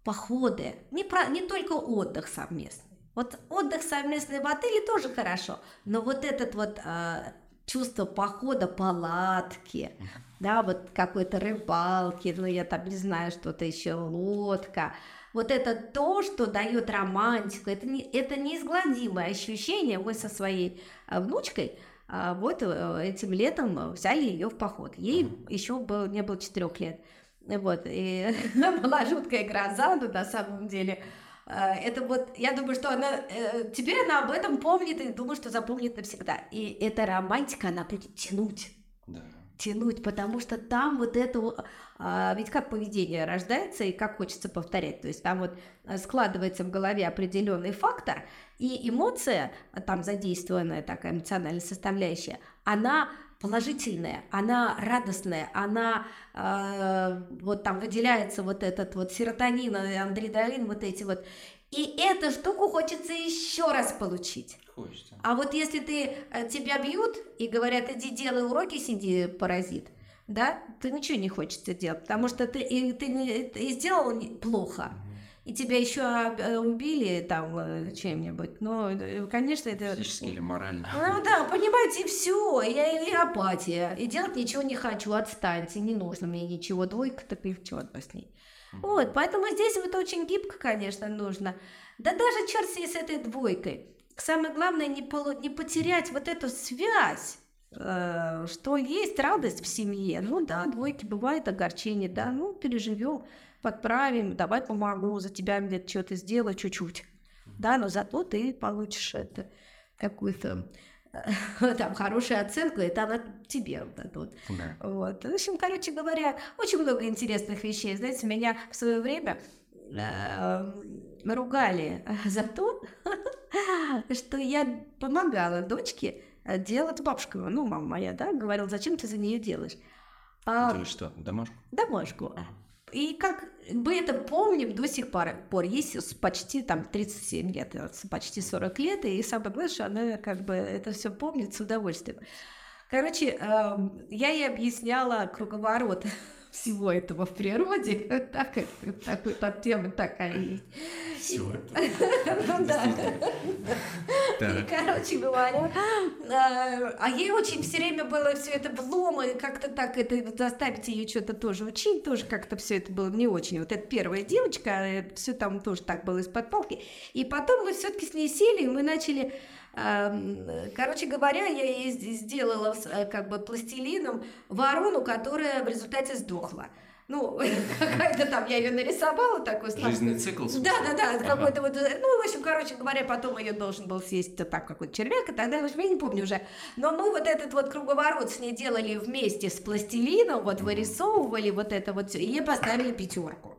походы, не, про, не только отдых совместный. Вот отдых совместный в отеле тоже хорошо, но вот этот вот э, чувство похода, палатки, да, вот какой-то рыбалки, ну я там не знаю, что-то еще, лодка, вот это то, что дает романтику, это, не, это неизгладимое ощущение. Мы со своей э, внучкой э, вот э, этим летом взяли ее в поход. Ей еще был, не было четырех лет. Вот, и была жуткая гроза, но на самом деле э, это вот, я думаю, что она, э, теперь она об этом помнит и думаю, что запомнит навсегда. И эта романтика, она будет тянуть. Да. Тянуть, потому что там вот это, а, ведь как поведение рождается и как хочется повторять, то есть там вот э, складывается в голове определенный фактор, и эмоция, там задействованная такая эмоциональная составляющая, она положительная, она радостная, она э, вот там выделяется вот этот вот серотонин, андреналин, вот эти вот. И эту штуку хочется еще раз получить. Хочется. А вот если ты э, тебя бьют и говорят, иди делай уроки, сиди, паразит, да, ты ничего не хочется делать, потому что ты, и, ты и сделал плохо. mm и тебя еще э, убили там э, чем-нибудь, ну, конечно, это... Физически или морально. Ну да, понимаете, и все, я и апатия, и делать ничего не хочу, отстаньте, не нужно мне ничего, двойка, так и черт с ней. Вот, поэтому здесь вот очень гибко, конечно, нужно. Да даже черт с этой двойкой. Самое главное не, полу- не потерять вот эту связь что есть радость в семье. Ну да, двойки бывает огорчение, да, ну переживем подправим, давай помогу, за тебя где-то что-то сделаю чуть-чуть. Да, но зато ты получишь это какую-то там хорошую оценку, это она тебе вот это вот. Да. вот. В общем, короче говоря, очень много интересных вещей. Знаете, меня в свое время э, ругали за то, что я помогала дочке делать бабушка, ну, мама моя, да, говорила, зачем ты за нее делаешь? А, ты что, домашку? Домашку. А. И как мы это помним до сих пор, пор есть почти там 37 лет, почти 40 лет, и самое главное, что она как бы это все помнит с удовольствием. Короче, эм, я ей объясняла круговорот всего этого в природе. Так, такой под тема такая есть. Всего Ну да. И, короче говоря, а, а ей очень все время было все это влом, и как-то так это заставить ее что-то тоже учить, тоже как-то все это было не очень. Вот эта первая девочка, а все там тоже так было из-под палки. И потом мы все-таки с ней сели, и мы начали Короче говоря, я ей сделала э, как бы пластилином ворону, которая в результате сдохла. Ну, какая-то там, я ее нарисовала такой. Жизненный цикл? Да, да, да, ага. какой-то вот, э, ну, в общем, короче говоря, потом ее должен был съесть так какой-то червяк, и тогда, в общем, я не помню уже. Но мы вот этот вот круговорот с ней делали вместе с пластилином, вот вырисовывали вот это вот все, и ей поставили пятерку.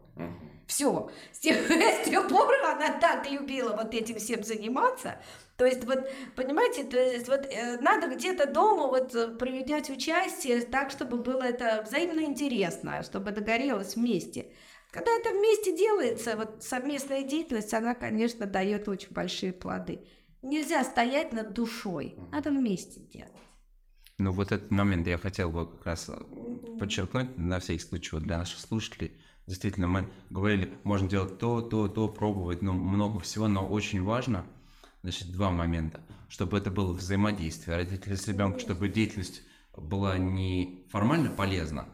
Все. С тех, с тех пор она так любила вот этим всем заниматься. То есть, вот, понимаете, то есть, вот э, надо где-то дома вот э, приведять участие так, чтобы было это взаимно интересно, чтобы догорелось вместе. Когда это вместе делается, вот совместная деятельность, она, конечно, дает очень большие плоды. Нельзя стоять над душой, надо вместе делать. Ну, вот этот момент я хотел бы как раз подчеркнуть на всякий случай вот для наших слушателей. Действительно, мы говорили, можно делать то, то, то, пробовать, ну, много всего, но очень важно, значит, два момента. Чтобы это было взаимодействие родителей с ребенком, чтобы деятельность была не формально полезна.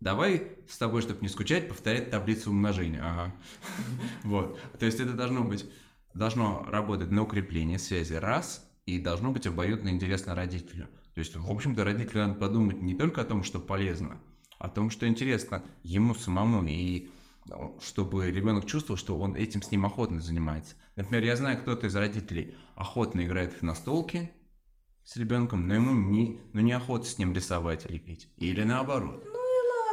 Давай с тобой, чтобы не скучать, повторять таблицу умножения. Ага. Вот. То есть это должно быть, должно работать на укрепление связи, раз, и должно быть обоюдно интересно родителю. То есть, в общем-то, родителю надо подумать не только о том, что полезно, о том, что интересно ему самому, и ну, чтобы ребенок чувствовал, что он этим с ним охотно занимается. Например, я знаю, кто-то из родителей охотно играет в настолки с ребенком, но ему не, ну, неохота с ним рисовать или петь. Или наоборот.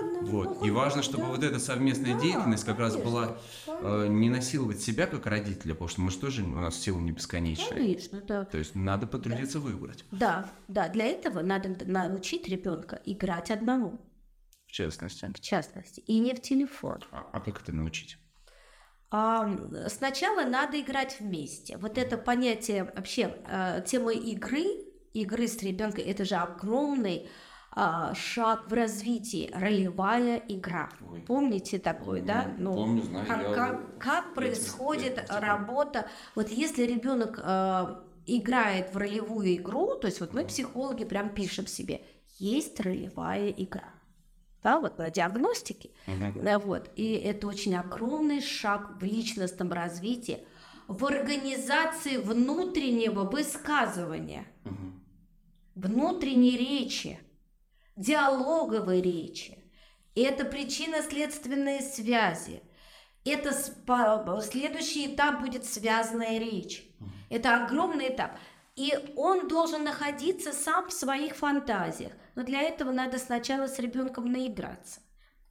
Ладно, Вот. ну, И важно, чтобы да. вот эта совместная Да, деятельность как раз конечно, была э, не насиловать себя как родителя, потому что мы же тоже, у нас сила не бесконечная. Конечно, да. То есть надо потрудиться выбрать, Да, да, для этого надо научить ребенка играть одному, частности. в частности, и не в телефон. А, а как это научить? А, сначала надо играть вместе. Вот это понятие вообще э, тема игры, игры с ребенком, это же огромный а, шаг в развитии, ролевая игра. Ой. Помните такое, да? Ну, помню, знаю, Как, я- как- как я происходит скажу. работа? Вот если ребенок э, играет в ролевую игру, то есть вот мы психологи прям пишем себе, есть ролевая игра. Да, вот на диагностике. Да, вот. И это очень огромный шаг в личностном развитии, в организации внутреннего высказывания, внутренней речи, диалоговой речи. Это причинно-следственные связи. Это следующий этап будет связанная речь. Это огромный этап. И он должен находиться сам в своих фантазиях. Но для этого надо сначала с ребенком наиграться.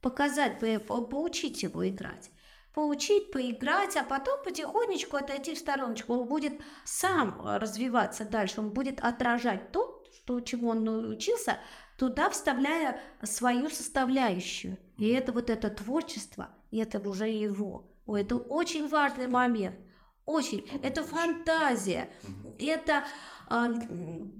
Показать, по- по- поучить его играть. Поучить, поиграть, а потом потихонечку отойти в стороночку. Он будет сам э, развиваться дальше, он будет отражать то, что, чему он научился, туда вставляя свою составляющую. И это вот это творчество, и это уже его. Это очень важный момент. Очень. Это фантазия. Это а,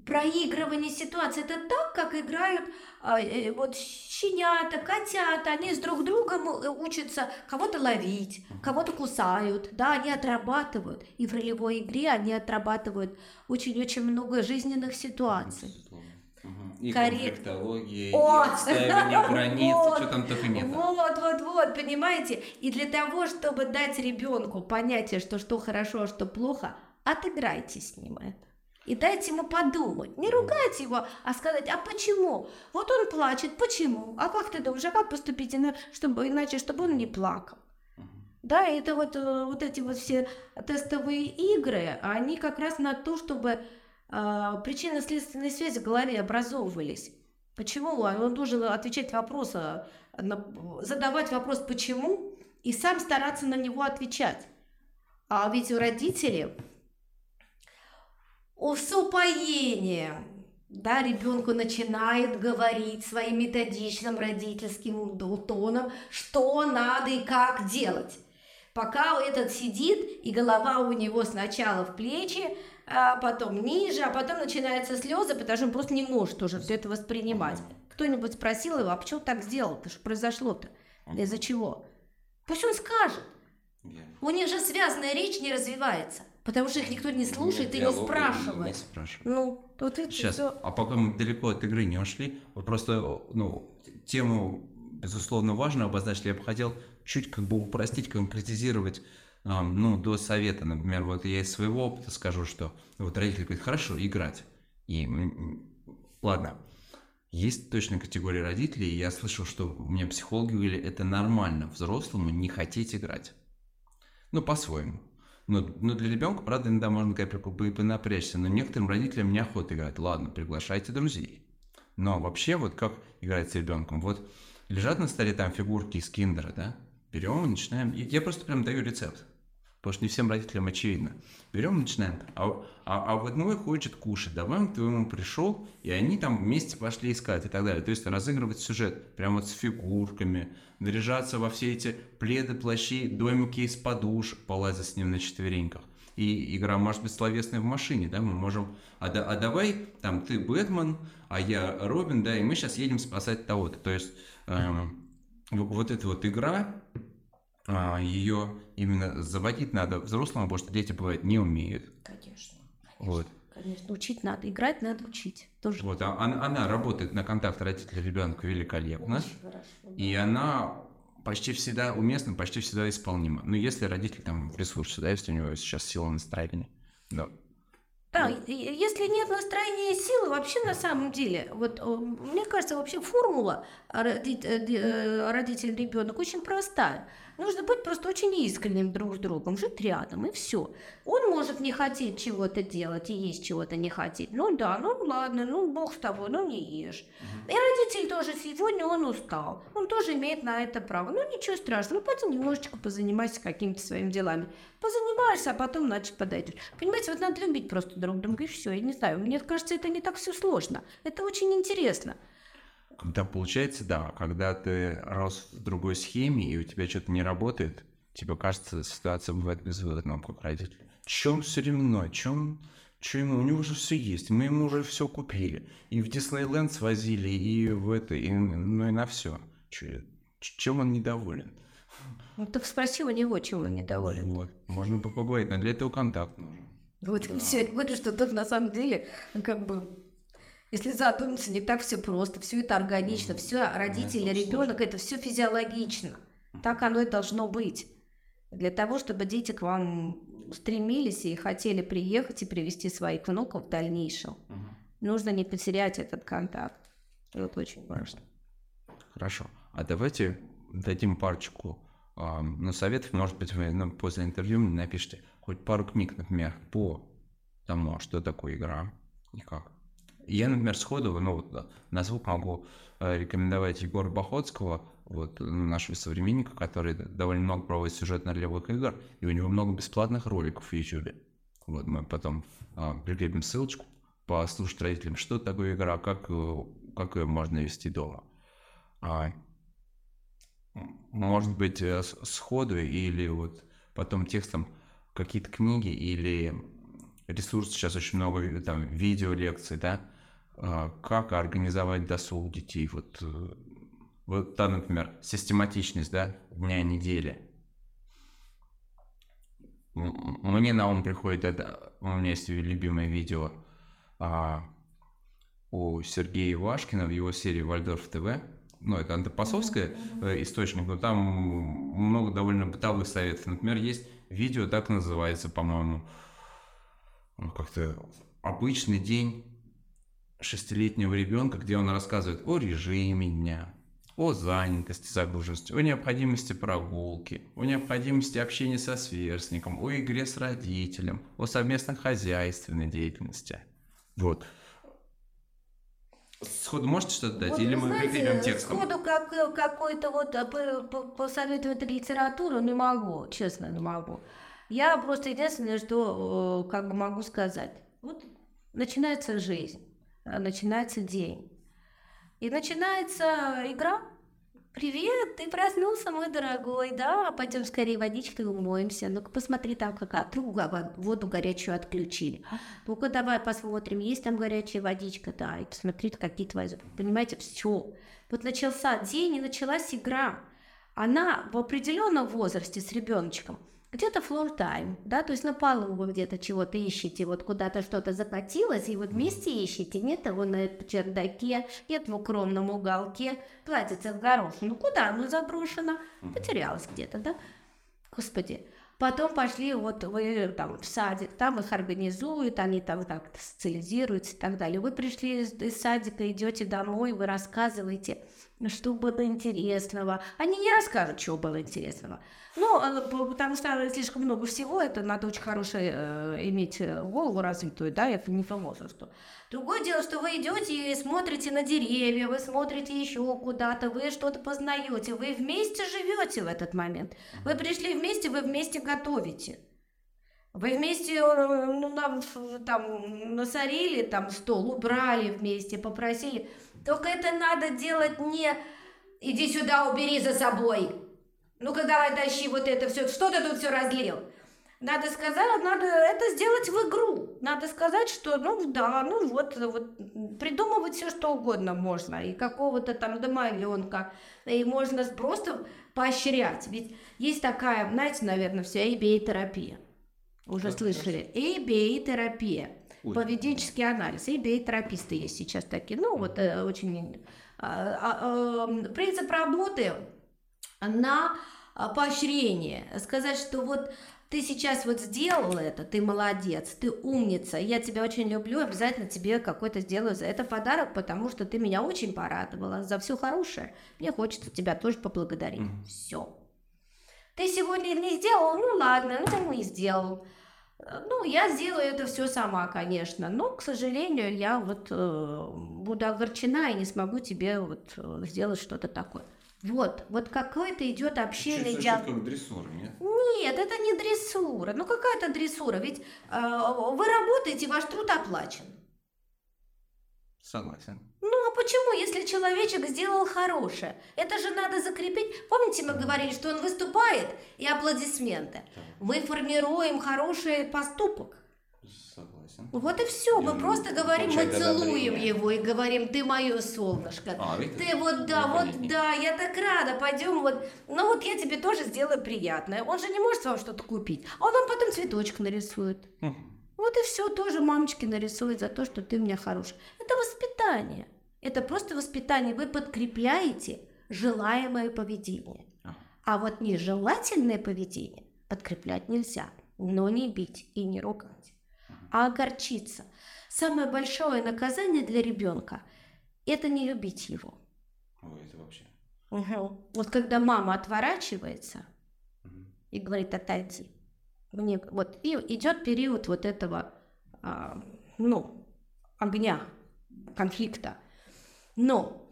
проигрывание ситуации. Это так, как играют а, э, вот щенята, котята. Они с друг другом э, учатся кого-то ловить, кого-то кусают. Да, они отрабатывают. И в ролевой игре они отрабатывают очень-очень много жизненных ситуаций. И Коррек- конфликтология, О! и отстаивание границ, Вот. что там только нет. Вот, вот, вот, понимаете? И для того, чтобы дать ребенку понятие, что что хорошо, а что плохо, отыграйте с ним это. И дайте ему подумать. Не ругать его, а сказать, а почему? Вот он плачет, почему? А как ты думаешь, а как поступить, чтобы, иначе, чтобы он не плакал? Да, это вот, э, вот эти вот все тестовые игры, они как раз на то, чтобы причинно-следственные связи в голове образовывались. Почему? Он должен отвечать вопрос, а, задавать вопрос «почему?» и сам стараться на него отвечать. А ведь у родителей с упоением да, ребенку начинает говорить своим методичным родительским тоном, что надо и как делать. Пока этот сидит, и голова у него сначала в плечи, а потом ниже, а потом начинаются слезы, потому что он просто не может уже все это воспринимать. Кто-нибудь спросил его, а почему так сделал? Что произошло-то? Из-за чего? Пусть он скажет. У них же связанная речь не развивается, потому что их никто не слушает и не спрашивает. Не спрашивает. Ну, вот это Сейчас, всё. а пока мы далеко от игры не ушли, вот просто, ну, тему, безусловно, важную обозначили, я бы хотел чуть как бы упростить, конкретизировать, ну, до совета, например, вот я из своего опыта скажу, что вот родитель говорит, хорошо, играть, и, ладно, есть точно категория родителей, я слышал, что у меня психологи говорили, это нормально взрослому не хотеть играть. Ну, по-своему. Но, но для ребенка, правда, иногда можно понапрячься. Но некоторым родителям неохота играть. Ладно, приглашайте друзей. Но вообще, вот как играть с ребенком? Вот лежат на столе там фигурки из киндера, да? Берем начинаем. Я просто прям даю рецепт потому что не всем родителям очевидно. Берем начинаем. А, а, а вот мой хочет кушать, давай он к твоему пришел, и они там вместе пошли искать и так далее. То есть разыгрывать сюжет прям вот с фигурками, наряжаться во все эти пледы, плащи, домики из подушек, полазить с ним на четвереньках. И игра может быть словесной в машине, да, мы можем, а, да, а давай, там, ты Бэтмен, а я Робин, да, и мы сейчас едем спасать того-то. То есть эм, вот эта вот игра, а, ее именно заводить надо взрослым, потому что дети бывают не умеют. Конечно. Вот. Конечно, учить надо, играть надо учить. Тоже. Вот, а, она, она работает на контакт родителя ребенка великолепно. хорошо, И она почти всегда уместна, почти всегда исполнима. Ну, если родитель там в ресурсе, да, если у него сейчас сила настроения. Да. Да, если нет настроения и силы, вообще на самом деле, вот мне кажется, вообще формула э, родитель ребенок очень простая. Нужно быть просто очень искренним друг с другом, жить рядом, и все. Он может не хотеть чего-то делать и есть чего-то не хотеть. Ну да, ну ладно, ну бог с тобой, ну не ешь. И родитель тоже сегодня он устал. Он тоже имеет на это право. Ну ничего страшного, ну пойди немножечко позанимайся какими-то своими делами. Позанимаешься, а потом, значит, подойдешь. Понимаете, вот надо любить просто друг друга, и все. Я не знаю, мне кажется, это не так все сложно. Это очень интересно. Когда получается, да, когда ты рос в другой схеме, и у тебя что-то не работает, тебе кажется, ситуация бывает безвыходной, как родитель. Чем все равно, чем, чем у него уже все есть, мы ему уже все купили. И в Диснейленд свозили, и в это, и, ну и на все. Чем он недоволен? Ну, так спроси у него, чем он недоволен. Вот, можно поговорить, но для этого контакт нужен. Вот да. все, вот что тут на самом деле как бы если задуматься, не так все просто, все это органично, все родители, ребенок, это все физиологично. Так оно и должно быть. Для того, чтобы дети к вам стремились и хотели приехать и привести своих внуков в дальнейшем, угу. нужно не потерять этот контакт. Это очень важно. Хорошо. А давайте дадим парочку э, ну, советов. Может быть, вы ну, после интервью мне напишите хоть пару книг, например, по тому, что такое игра и как. Я, например, сходу, ну, вот, на звук могу э, рекомендовать Егора Бахотского, вот, ну, нашего современника, который довольно много проводит сюжет на левых игр, и у него много бесплатных роликов в YouTube. Вот мы потом а, прикрепим ссылочку, послушать родителям, что такое игра, как, э, как ее можно вести дома. А, может быть, э, сходу или вот потом текстом какие-то книги или ресурсы, сейчас очень много там видео лекций, да, как организовать досуг детей. Вот, э, вот та, например, систематичность, да, дня недели. Мне на ум приходит это, у меня есть любимое видео а, у Сергея Ивашкина в его серии «Вальдорф ТВ». Ну, это антропосовская э, источник, но там много довольно бытовых советов. Например, есть видео, так называется, по-моему, как-то «Обычный день шестилетнего ребенка, где он рассказывает о режиме дня, о занятости, загруженности, о необходимости прогулки, о необходимости общения со сверстником, о игре с родителем, о совместной хозяйственной деятельности. Вот. Сходу можете что-то дать? Вот, Или мы знаете, прикрепим текстом? Сходу как, какой-то вот а, посоветовать литературу не могу, честно не могу. Я просто единственное, что э, как бы могу сказать. Вот начинается жизнь. Э, начинается день. И начинается игра. Привет, ты проснулся, мой дорогой, да? Пойдем скорее водичкой умоемся. Ну-ка посмотри там, какая труба, воду горячую отключили. Ну-ка давай посмотрим, есть там горячая водичка, да, и посмотри, какие твои... Понимаете, все. Вот начался день и началась игра. Она в определенном возрасте с ребеночком – где-то floor time, да, то есть на полу вы где-то чего-то ищете, вот куда-то что-то закатилось, и вот вместе ищете, нет его на чердаке, нет в укромном уголке, платится в горошину, ну куда оно заброшено, потерялось где-то, да, господи. Потом пошли, вот вы там в садик, там их организуют, они там так социализируются и так далее. Вы пришли из, из садика, идете домой, вы рассказываете, что было интересного. Они не расскажут, что было интересного. Ну, э, потому что слишком много всего, это надо очень хорошее э, иметь э, голову развитую, да, это не по возрасту. Другое дело, что вы идете и смотрите на деревья, вы смотрите еще куда-то, вы что-то познаете, вы вместе живете в этот момент. Вы пришли вместе, вы вместе готовите. Вы вместе ну, нам, там насорили там стол, убрали вместе, попросили. Только это надо делать не иди сюда, убери за собой. Ну-ка давай тащи вот это все. Что ты тут все разлил? Надо сказать, надо это сделать в игру. Надо сказать, что, ну да, ну вот, вот придумывать все, что угодно можно. И какого-то там домовенка. И можно просто поощрять. Ведь есть такая, знаете, наверное, все ABA-терапия. Уже как слышали? ABA-терапия. Поведенческий анализ. ABA-тераписты есть сейчас такие. Ну, вот э, очень... А, э, принцип работы на поощрение. Сказать, что вот ты сейчас вот сделал это, ты молодец, ты умница, я тебя очень люблю, обязательно тебе какой-то сделаю за это подарок, потому что ты меня очень порадовала за все хорошее. Мне хочется тебя тоже поблагодарить. Mm-hmm. Все. Ты сегодня не сделал, ну ладно, ну ты не сделал. Ну, я сделаю это все сама, конечно, но, к сожалению, я вот э, буду огорчена и не смогу тебе вот э, сделать что-то такое. Вот, вот какой-то идет общение диалог. как дрессура, нет? Нет, это не дрессура. Ну какая-то дрессура? Ведь э, вы работаете, ваш труд оплачен. Согласен. Ну а почему, если человечек сделал хорошее? Это же надо закрепить. Помните, мы говорили, что он выступает и аплодисменты. Мы формируем хороший поступок. Согласен. Вот и все. Мы просто говорим, мы целуем его и говорим, ты мое солнышко. А, ты вот да, вот да, я так рада, пойдем вот. Ну вот я тебе тоже сделаю приятное. Он же не может вам что-то купить. А он вам потом цветочек нарисует. Вот и все, тоже мамочки нарисует за то, что ты у меня хороший. Это воспитание. Это просто воспитание. Вы подкрепляете желаемое поведение. А, а вот нежелательное поведение подкреплять нельзя. Но не бить и не ругать а огорчиться. Самое большое наказание для ребенка – это не любить его. Ой, это вообще. Угу. Вот когда мама отворачивается угу. и говорит отойди, мне вот и идет период вот этого, а, ну, огня, конфликта. Но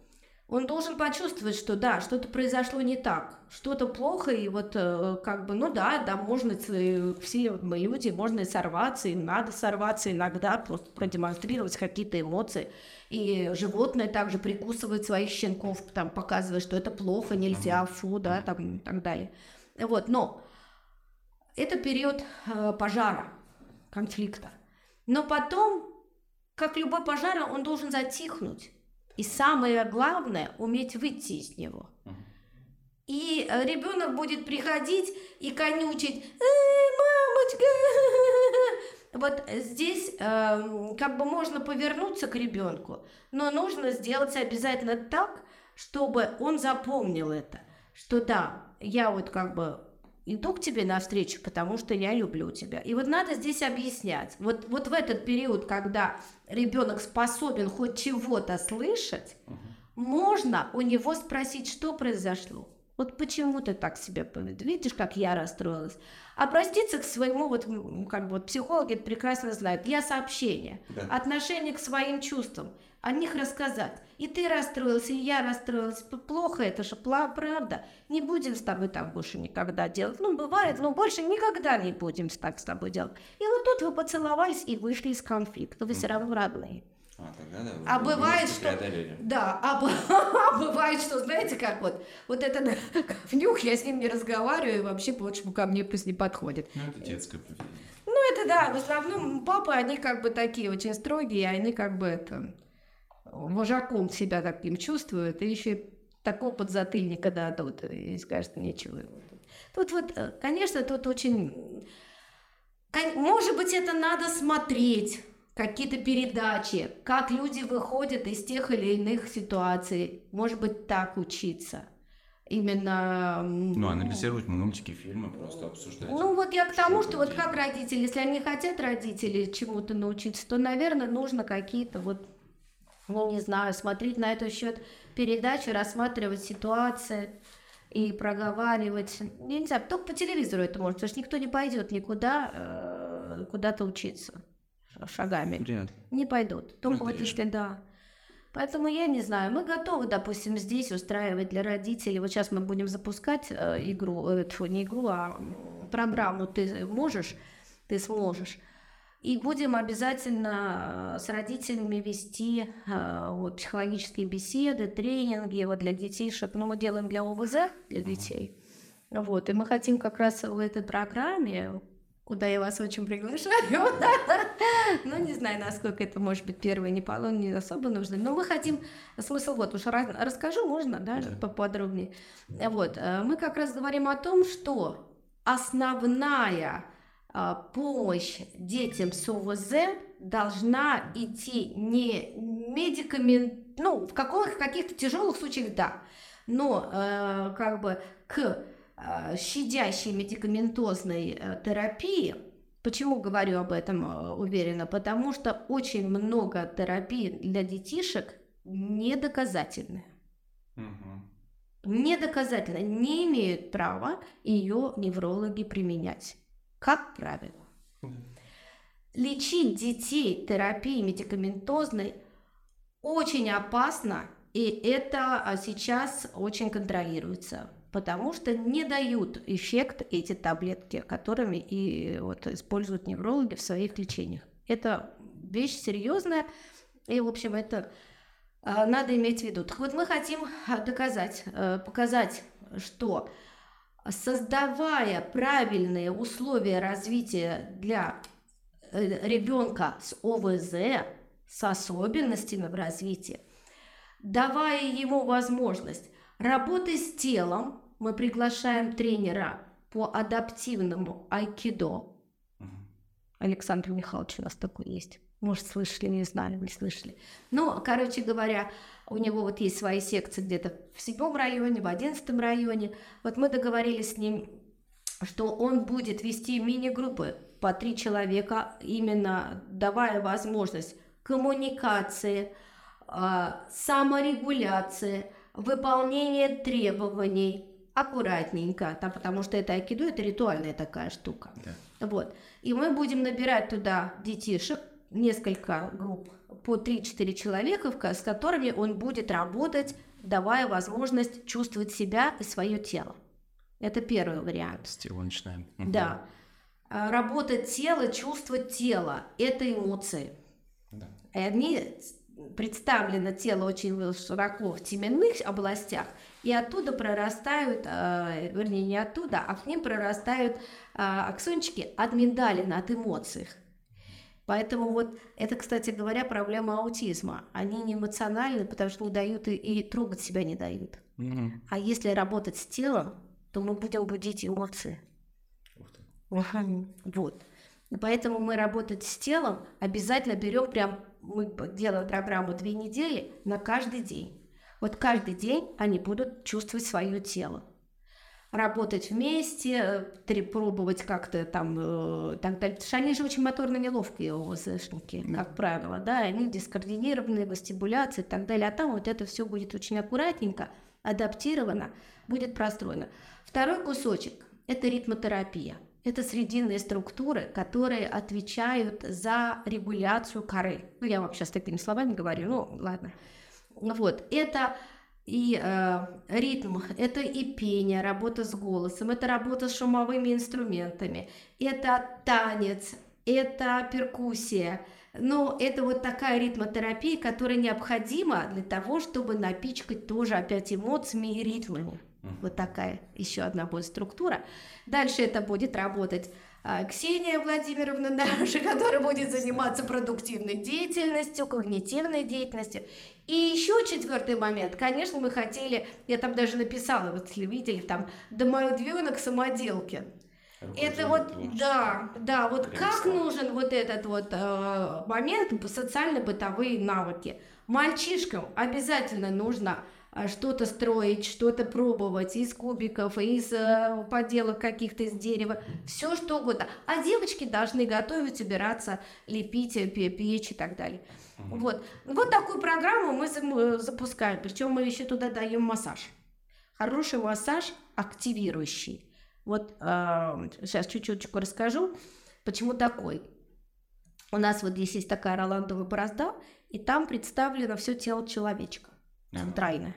он должен почувствовать, что да, что-то произошло не так, что-то плохо, и вот э, как бы, ну да, да, можно, все мы люди, можно и сорваться, и надо сорваться иногда, просто продемонстрировать какие-то эмоции. И животное также прикусывает своих щенков, там, показывая, что это плохо, нельзя, фу, да, там, и так далее. Вот, но это период э, пожара, конфликта. Но потом, как любой пожар, он должен затихнуть и самое главное, уметь выйти из него. И э, ребенок будет приходить и конючить, «Эй, мамочка! Вот здесь э, как бы можно повернуться к ребенку, но нужно сделать обязательно так, чтобы он запомнил это, что да, я вот как бы иду к тебе навстречу, потому что я люблю тебя. И вот надо здесь объяснять. Вот, вот в этот период, когда ребенок способен хоть чего-то слышать, угу. можно у него спросить, что произошло. Вот почему ты так себя поведешь? Видишь, как я расстроилась? Обратиться к своему, вот как бы вот психологи прекрасно знают, я сообщение, да. отношение к своим чувствам, о них рассказать. И ты расстроился, и я расстроилась. Плохо это же, правда. Не будем с тобой так больше никогда делать. Ну, бывает, но больше никогда не будем так с тобой делать. И вот тут вы поцеловались и вышли из конфликта. Вы все равно родные. А, тогда, да, а бывает, что... Да, а, а бывает, что, знаете, как вот, вот это внюх, я с ним не разговариваю, и вообще больше ко мне пусть не подходит. Ну, это детское поведение. Ну, это да, в основном папы, они как бы такие очень строгие, они как бы это вожаком себя таким чувствуют, и еще такого подзатыльника дадут, и скажут, нечего. Тут вот, э, конечно, тут очень... Может быть, это надо смотреть, какие-то передачи, как люди выходят из тех или иных ситуаций. Может быть, так учиться. Именно... Ну, анализировать мультики, фильмы, просто обсуждать. Ну, вот я к тому, что, что вот как родители, если они хотят родители чему-то научиться, то, наверное, нужно какие-то вот ну, не знаю, смотреть на этот счет передачи, рассматривать ситуации и проговаривать. Я не знаю, только по телевизору это может, потому что никто не пойдет никуда э, куда-то учиться шагами. Ли. Не пойдут. Только Ну, вот если да. Поэтому я не знаю, мы готовы, допустим, здесь устраивать для родителей. Вот сейчас мы будем запускать э, игру, э, не игру, а программу «Ты можешь», «Ты сможешь». И будем обязательно э, с родителями вести э, вот, психологические беседы, тренинги вот, для детишек. Ну, мы делаем для ОВЗ, для детей. Вот, и мы хотим как раз в этой программе, куда я вас очень приглашаю, ну, не знаю, насколько это может быть первый не, не особо нужно, но мы хотим, смысл вот, уж раз- расскажу, можно, да, Да. поподробнее. Вот, э, мы как раз говорим о том, что основная помощь детям с ОВЗ должна идти не медикамент, ну, в каких- каких-то тяжелых случаях, да, но э, как бы к э, щадящей медикаментозной э, терапии. Почему говорю об этом э, уверенно? Потому что очень много терапий для детишек недоказательны. Мгм. Недоказательно не имеют права ее неврологи применять. Как правило. Лечить детей терапией медикаментозной очень опасно, и это а, сейчас очень контролируется, потому что не дают эффект эти таблетки, которыми и вот используют неврологи в своих лечениях. Это вещь серьезная, и, в общем, это а, надо иметь в виду. Так вот, мы хотим а, доказать, показать, что создавая правильные условия развития для ребенка с ОВЗ, с особенностями в развитии, давая ему возможность работать с телом, мы приглашаем тренера по адаптивному айкидо. Александр Михайлович у нас такой есть. Может, слышали, не знаю, не слышали. Ну, короче говоря, у него вот есть свои секции где-то в седьмом районе, в одиннадцатом районе. Вот мы договорились с ним, что он будет вести мини-группы по три человека, именно давая возможность коммуникации, а, саморегуляции, выполнения требований аккуратненько, там, потому что это айкидо, это ритуальная такая штука. Да. Вот. И мы будем набирать туда детишек, несколько групп, по 3-4 человека, с которыми он будет работать, давая возможность чувствовать себя и свое тело. Это первый вариант. С тела начинаем. Да. А, Работать тело, чувствовать тело – это эмоции. Да. И они представлено тело очень широко в теменных областях, и оттуда прорастают, э, вернее, не оттуда, а к ним прорастают э, аксончики от миндалина, от эмоций. Поэтому вот это, кстати говоря, проблема аутизма. Они не эмоциональны, потому что не дают и, и трогать себя не дают. Мгм. А если работать с телом, то мы будем будить эмоции. Ух ты. Вот. Поэтому мы работать с телом обязательно берем прям, мы делаем программу две недели на каждый день. Вот каждый день они будут чувствовать свое тело. Работать вместе, э, пробовать как-то там, э, так далее. Потому что они же очень моторно неловкие ОЗшники, Да. как правило, да, и они дискоординированные, вестибуляции и так далее. А там вот это все будет очень аккуратненько, адаптировано, будет простроено. Второй кусочек – это ритмотерапия. Это срединные структуры, которые отвечают за регуляцию коры. Ну, я вам сейчас такими словами говорю, ну, ладно. Вот, это и э, ритм, это и пение, работа с голосом, это работа с шумовыми инструментами, это танец, это перкуссия. Но это вот такая ритмотерапия, которая необходима для того, чтобы напичкать тоже опять эмоциями и ритмами. Вот такая еще одна будет структура. Дальше это будет работать Ксения Владимировна наша, которая будет заниматься продуктивной деятельностью, когнитивной деятельностью. И еще четвертый момент. Конечно, мы хотели, я там даже написала, вот если видели, там домовенок самоделки. Это вот, да, да, вот Прям как слава. нужен вот этот вот э, момент социально-бытовые навыки. Мальчишкам обязательно нужно а, что-то строить, что-то пробовать из кубиков, из э, поделок каких-то из дерева, все что угодно. А девочки должны готовить, убираться, лепить, э, печь и так далее. Вот. вот такую программу мы запускаем, причем мы еще туда даем массаж. Хороший массаж, активирующий. Вот э, сейчас чуть-чуть расскажу, почему такой. У нас вот здесь есть такая роландовая борозда, и там представлено все тело человечка, центральное.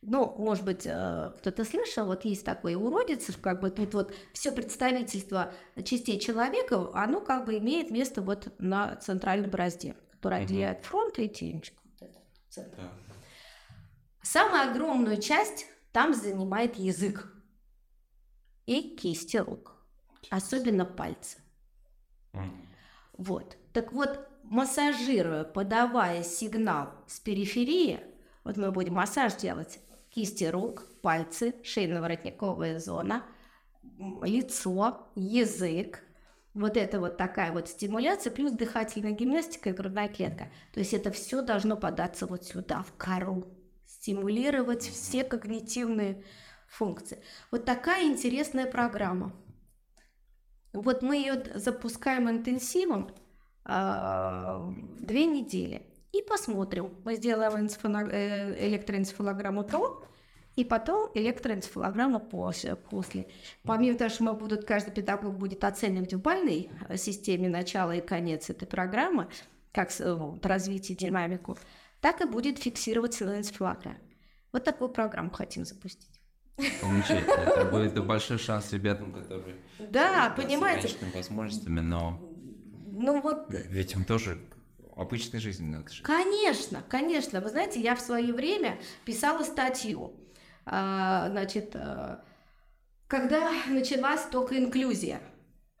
Ну, может быть, э, кто-то слышал, вот есть такой уродец, как бы тут вот все представительство частей человека, оно как бы имеет место вот на центральном борозде, который отделяет фронт и темечко. Вот да. Самую огромную часть там занимает язык и кисти рук, особенно пальцы. Вот. Так вот, массажируя, подавая сигнал с периферии, вот мы будем массаж делать кисти рук, пальцы, шейно-воротниковая зона, лицо, язык, вот это вот такая вот стимуляция, плюс дыхательная гимнастика и грудная клетка. То есть это все должно податься вот сюда, в кору, стимулировать все когнитивные функции. Вот такая интересная программа. Вот мы ее запускаем интенсивом э, две недели и посмотрим. Мы сделаем э, электроэнцефалограмму до, и потом электроэнцефалограмма после. после. Помимо того, что мы будут, каждый педагог будет оценивать в бальной э, системе начало и конец этой программы, как э, вот, развитие динамику, так и будет фиксировать энцефалограмма. Вот такую программу хотим запустить. Замечательно. Это будет большой шанс ребятам, которые... Да, понимаете. С возможностями, но... Ну вот... Ведь им тоже обычной жизнью надо жить. Конечно, конечно. Вы знаете, я в свое время писала статью. А, значит, а, когда началась только инклюзия.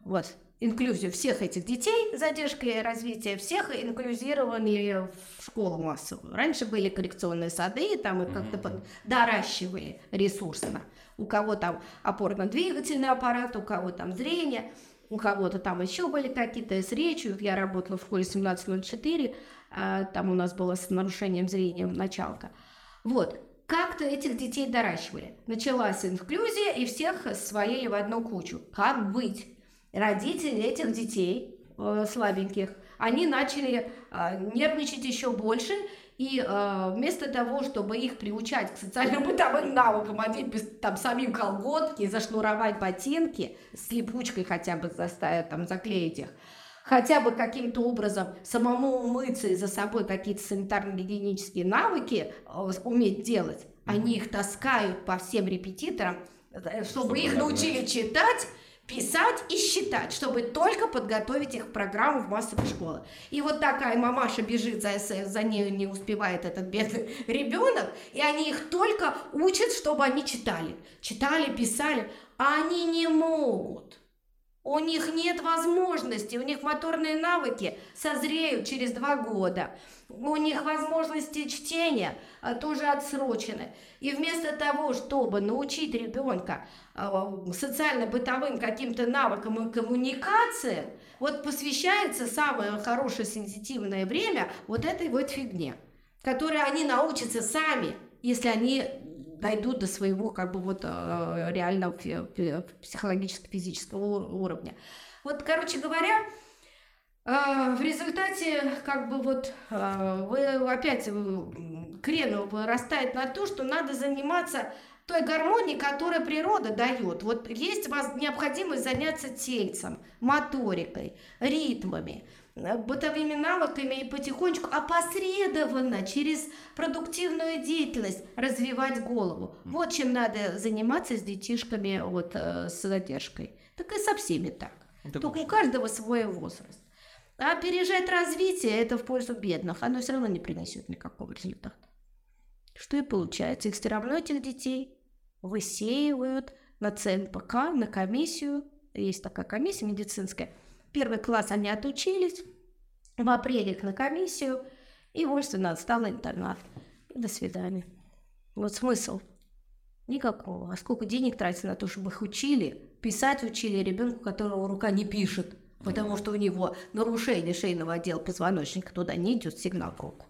Вот, инклюзию всех этих детей, задержкой развития всех инклюзировали в школу массовую. Раньше были коррекционные сады, там и как-то mm-hmm. доращивали ресурсно. У кого там опорно-двигательный аппарат, у кого там зрение, у кого-то там еще были какие-то с речью. Я работала в школе 1704, а, там у нас было с нарушением зрения началка. Вот, как-то этих детей доращивали. Началась инклюзия, и всех свалили в одну кучу. Как быть? родители этих детей э, слабеньких, они начали э, нервничать еще больше, и э, вместо того, чтобы их приучать к социально-бытовым навыкам, одеть там самим колготки, зашнуровать ботинки, с липучкой хотя бы заставить, там, заклеить их, хотя бы каким-то образом самому умыться и за собой какие-то санитарно-гигиенические навыки э, уметь делать, они их таскают по всем репетиторам, э, чтобы, чтобы их научили читать, писать и считать, чтобы только подготовить их к программу в массовые школы. И вот такая мамаша бежит за СС, за ней не успевает этот бедный ребенок, и они их только учат, чтобы они читали. Читали, писали, а они не могут. У них нет возможности, у них моторные навыки созреют через два года. У них возможности чтения а, тоже отсрочены. И вместо того, чтобы научить ребенка а, социально-бытовым каким-то навыкам и коммуникации, вот посвящается самое хорошее сенситивное время вот этой вот фигне, которой они научатся сами, если они дойдут до своего как бы вот э, реального психологическо-физического уровня. Вот, короче говоря, э, в результате как бы вот э, вы опять крен вырастает на то, что надо заниматься той гармонией, которую природа дает. Вот есть у вас необходимость заняться тельцем, моторикой, ритмами. Э, бытовыми навыками и потихонечку опосредованно через продуктивную деятельность развивать голову. Вот чем надо заниматься с детишками вот, э, с задержкой. Так и со всеми так. Это Только у каждого свой возраст. А опережать развитие – это в пользу бедных. Оно все равно не принесет никакого результата. Что и получается. Их все равно, этих детей, высеивают на ЦНПК, на комиссию. Есть такая комиссия медицинская – Первый класс они отучились, в апреле их на комиссию, и вот у нас стал интернат. До свидания. Вот смысл. Никакого. А сколько денег тратится на то, чтобы их учили, писать учили ребенку, которого рука не пишет, потому что у него нарушение шейного отдела позвоночника туда не идет сигнал крока.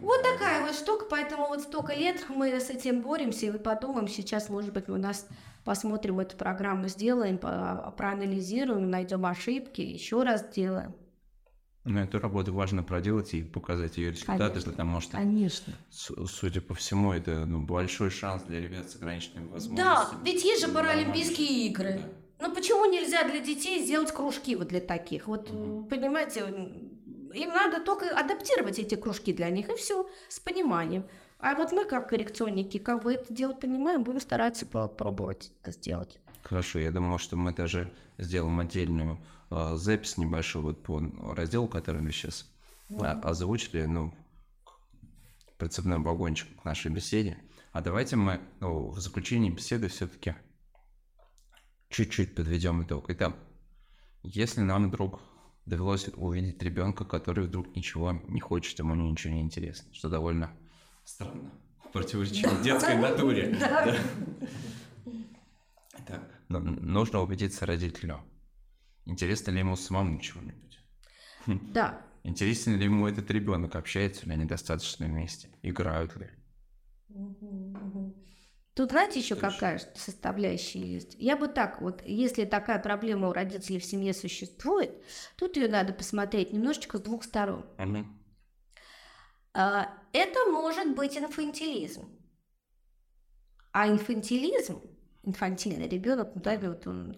Вот такая вот штука, поэтому вот столько лет мы с этим боремся, и вот подумаем, сейчас, может быть, у нас посмотрим эту программу, сделаем, проанализируем, найдем ошибки, еще раз сделаем. Но эту работу важно проделать и показать ее результаты, Конечно. потому что, Конечно. судя по всему, это ну, большой шанс для ребят с ограниченными Да, возможностями. ведь есть же Да, Паралимпийские игры. Да. Ну почему нельзя для детей сделать кружки вот для таких? Вот, Мгм. понимаете, им надо только адаптировать эти кружки для них, и все, с пониманием. А вот мы, как коррекционники, как бы это дело понимаем, будем стараться попробовать это сделать. Хорошо, я думал, что мы даже сделаем отдельную а, запись небольшую вот по разделу, который мы сейчас а, озвучили, ну, прицепной вагончик к нашей беседе. А давайте мы ну, в заключении беседы все-таки чуть-чуть подведем итог. Итак, если нам вдруг довелось увидеть ребенка, который вдруг ничего не хочет, ему ничего не интересно, что довольно странно, противоречит детской натуре. Так, ну, нужно убедиться родителю. Интересно ли ему самому чего-нибудь? Да, Интересен ли ему этот ребенок? Общаются ли они достаточно вместе? Играют ли? Тут знаете еще Что какая составляющая есть? Я бы так вот, если такая проблема у родителей в семье существует, тут ее надо посмотреть немножечко с двух сторон. А, Это может быть инфантилизм. А инфантилизм, инфантильный ребенок, ну, да, вот он,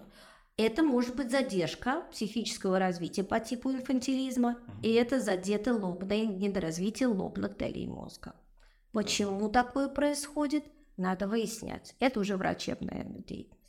это может быть задержка психического развития по типу инфантилизма, и это задето лобное недоразвитие лобных долей мозга. Почему такое происходит, надо выяснять. Это уже врачебная деятельность.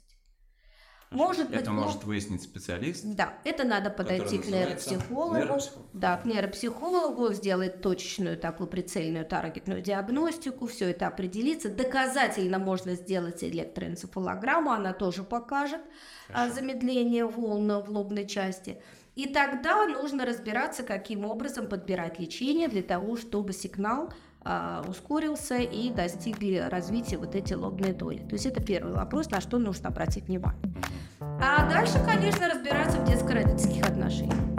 Может быть, Это ну, может выяснить специалист. да, это надо подойти к нейропсихологу. нейропсихолог. Да, к нейропсихологу, сделать точечную такую прицельную таргетную диагностику, все это определиться. Доказательно можно сделать электроэнцефалограмму, она тоже покажет а, Хорошо. замедление волн в лобной части. И тогда нужно разбираться, каким образом подбирать лечение для того, чтобы сигнал а, ускорился и достигли развития вот эти лобные доли. То есть это первый вопрос, на что нужно обратить внимание. А дальше, конечно, разбираться в детско-родительских отношениях.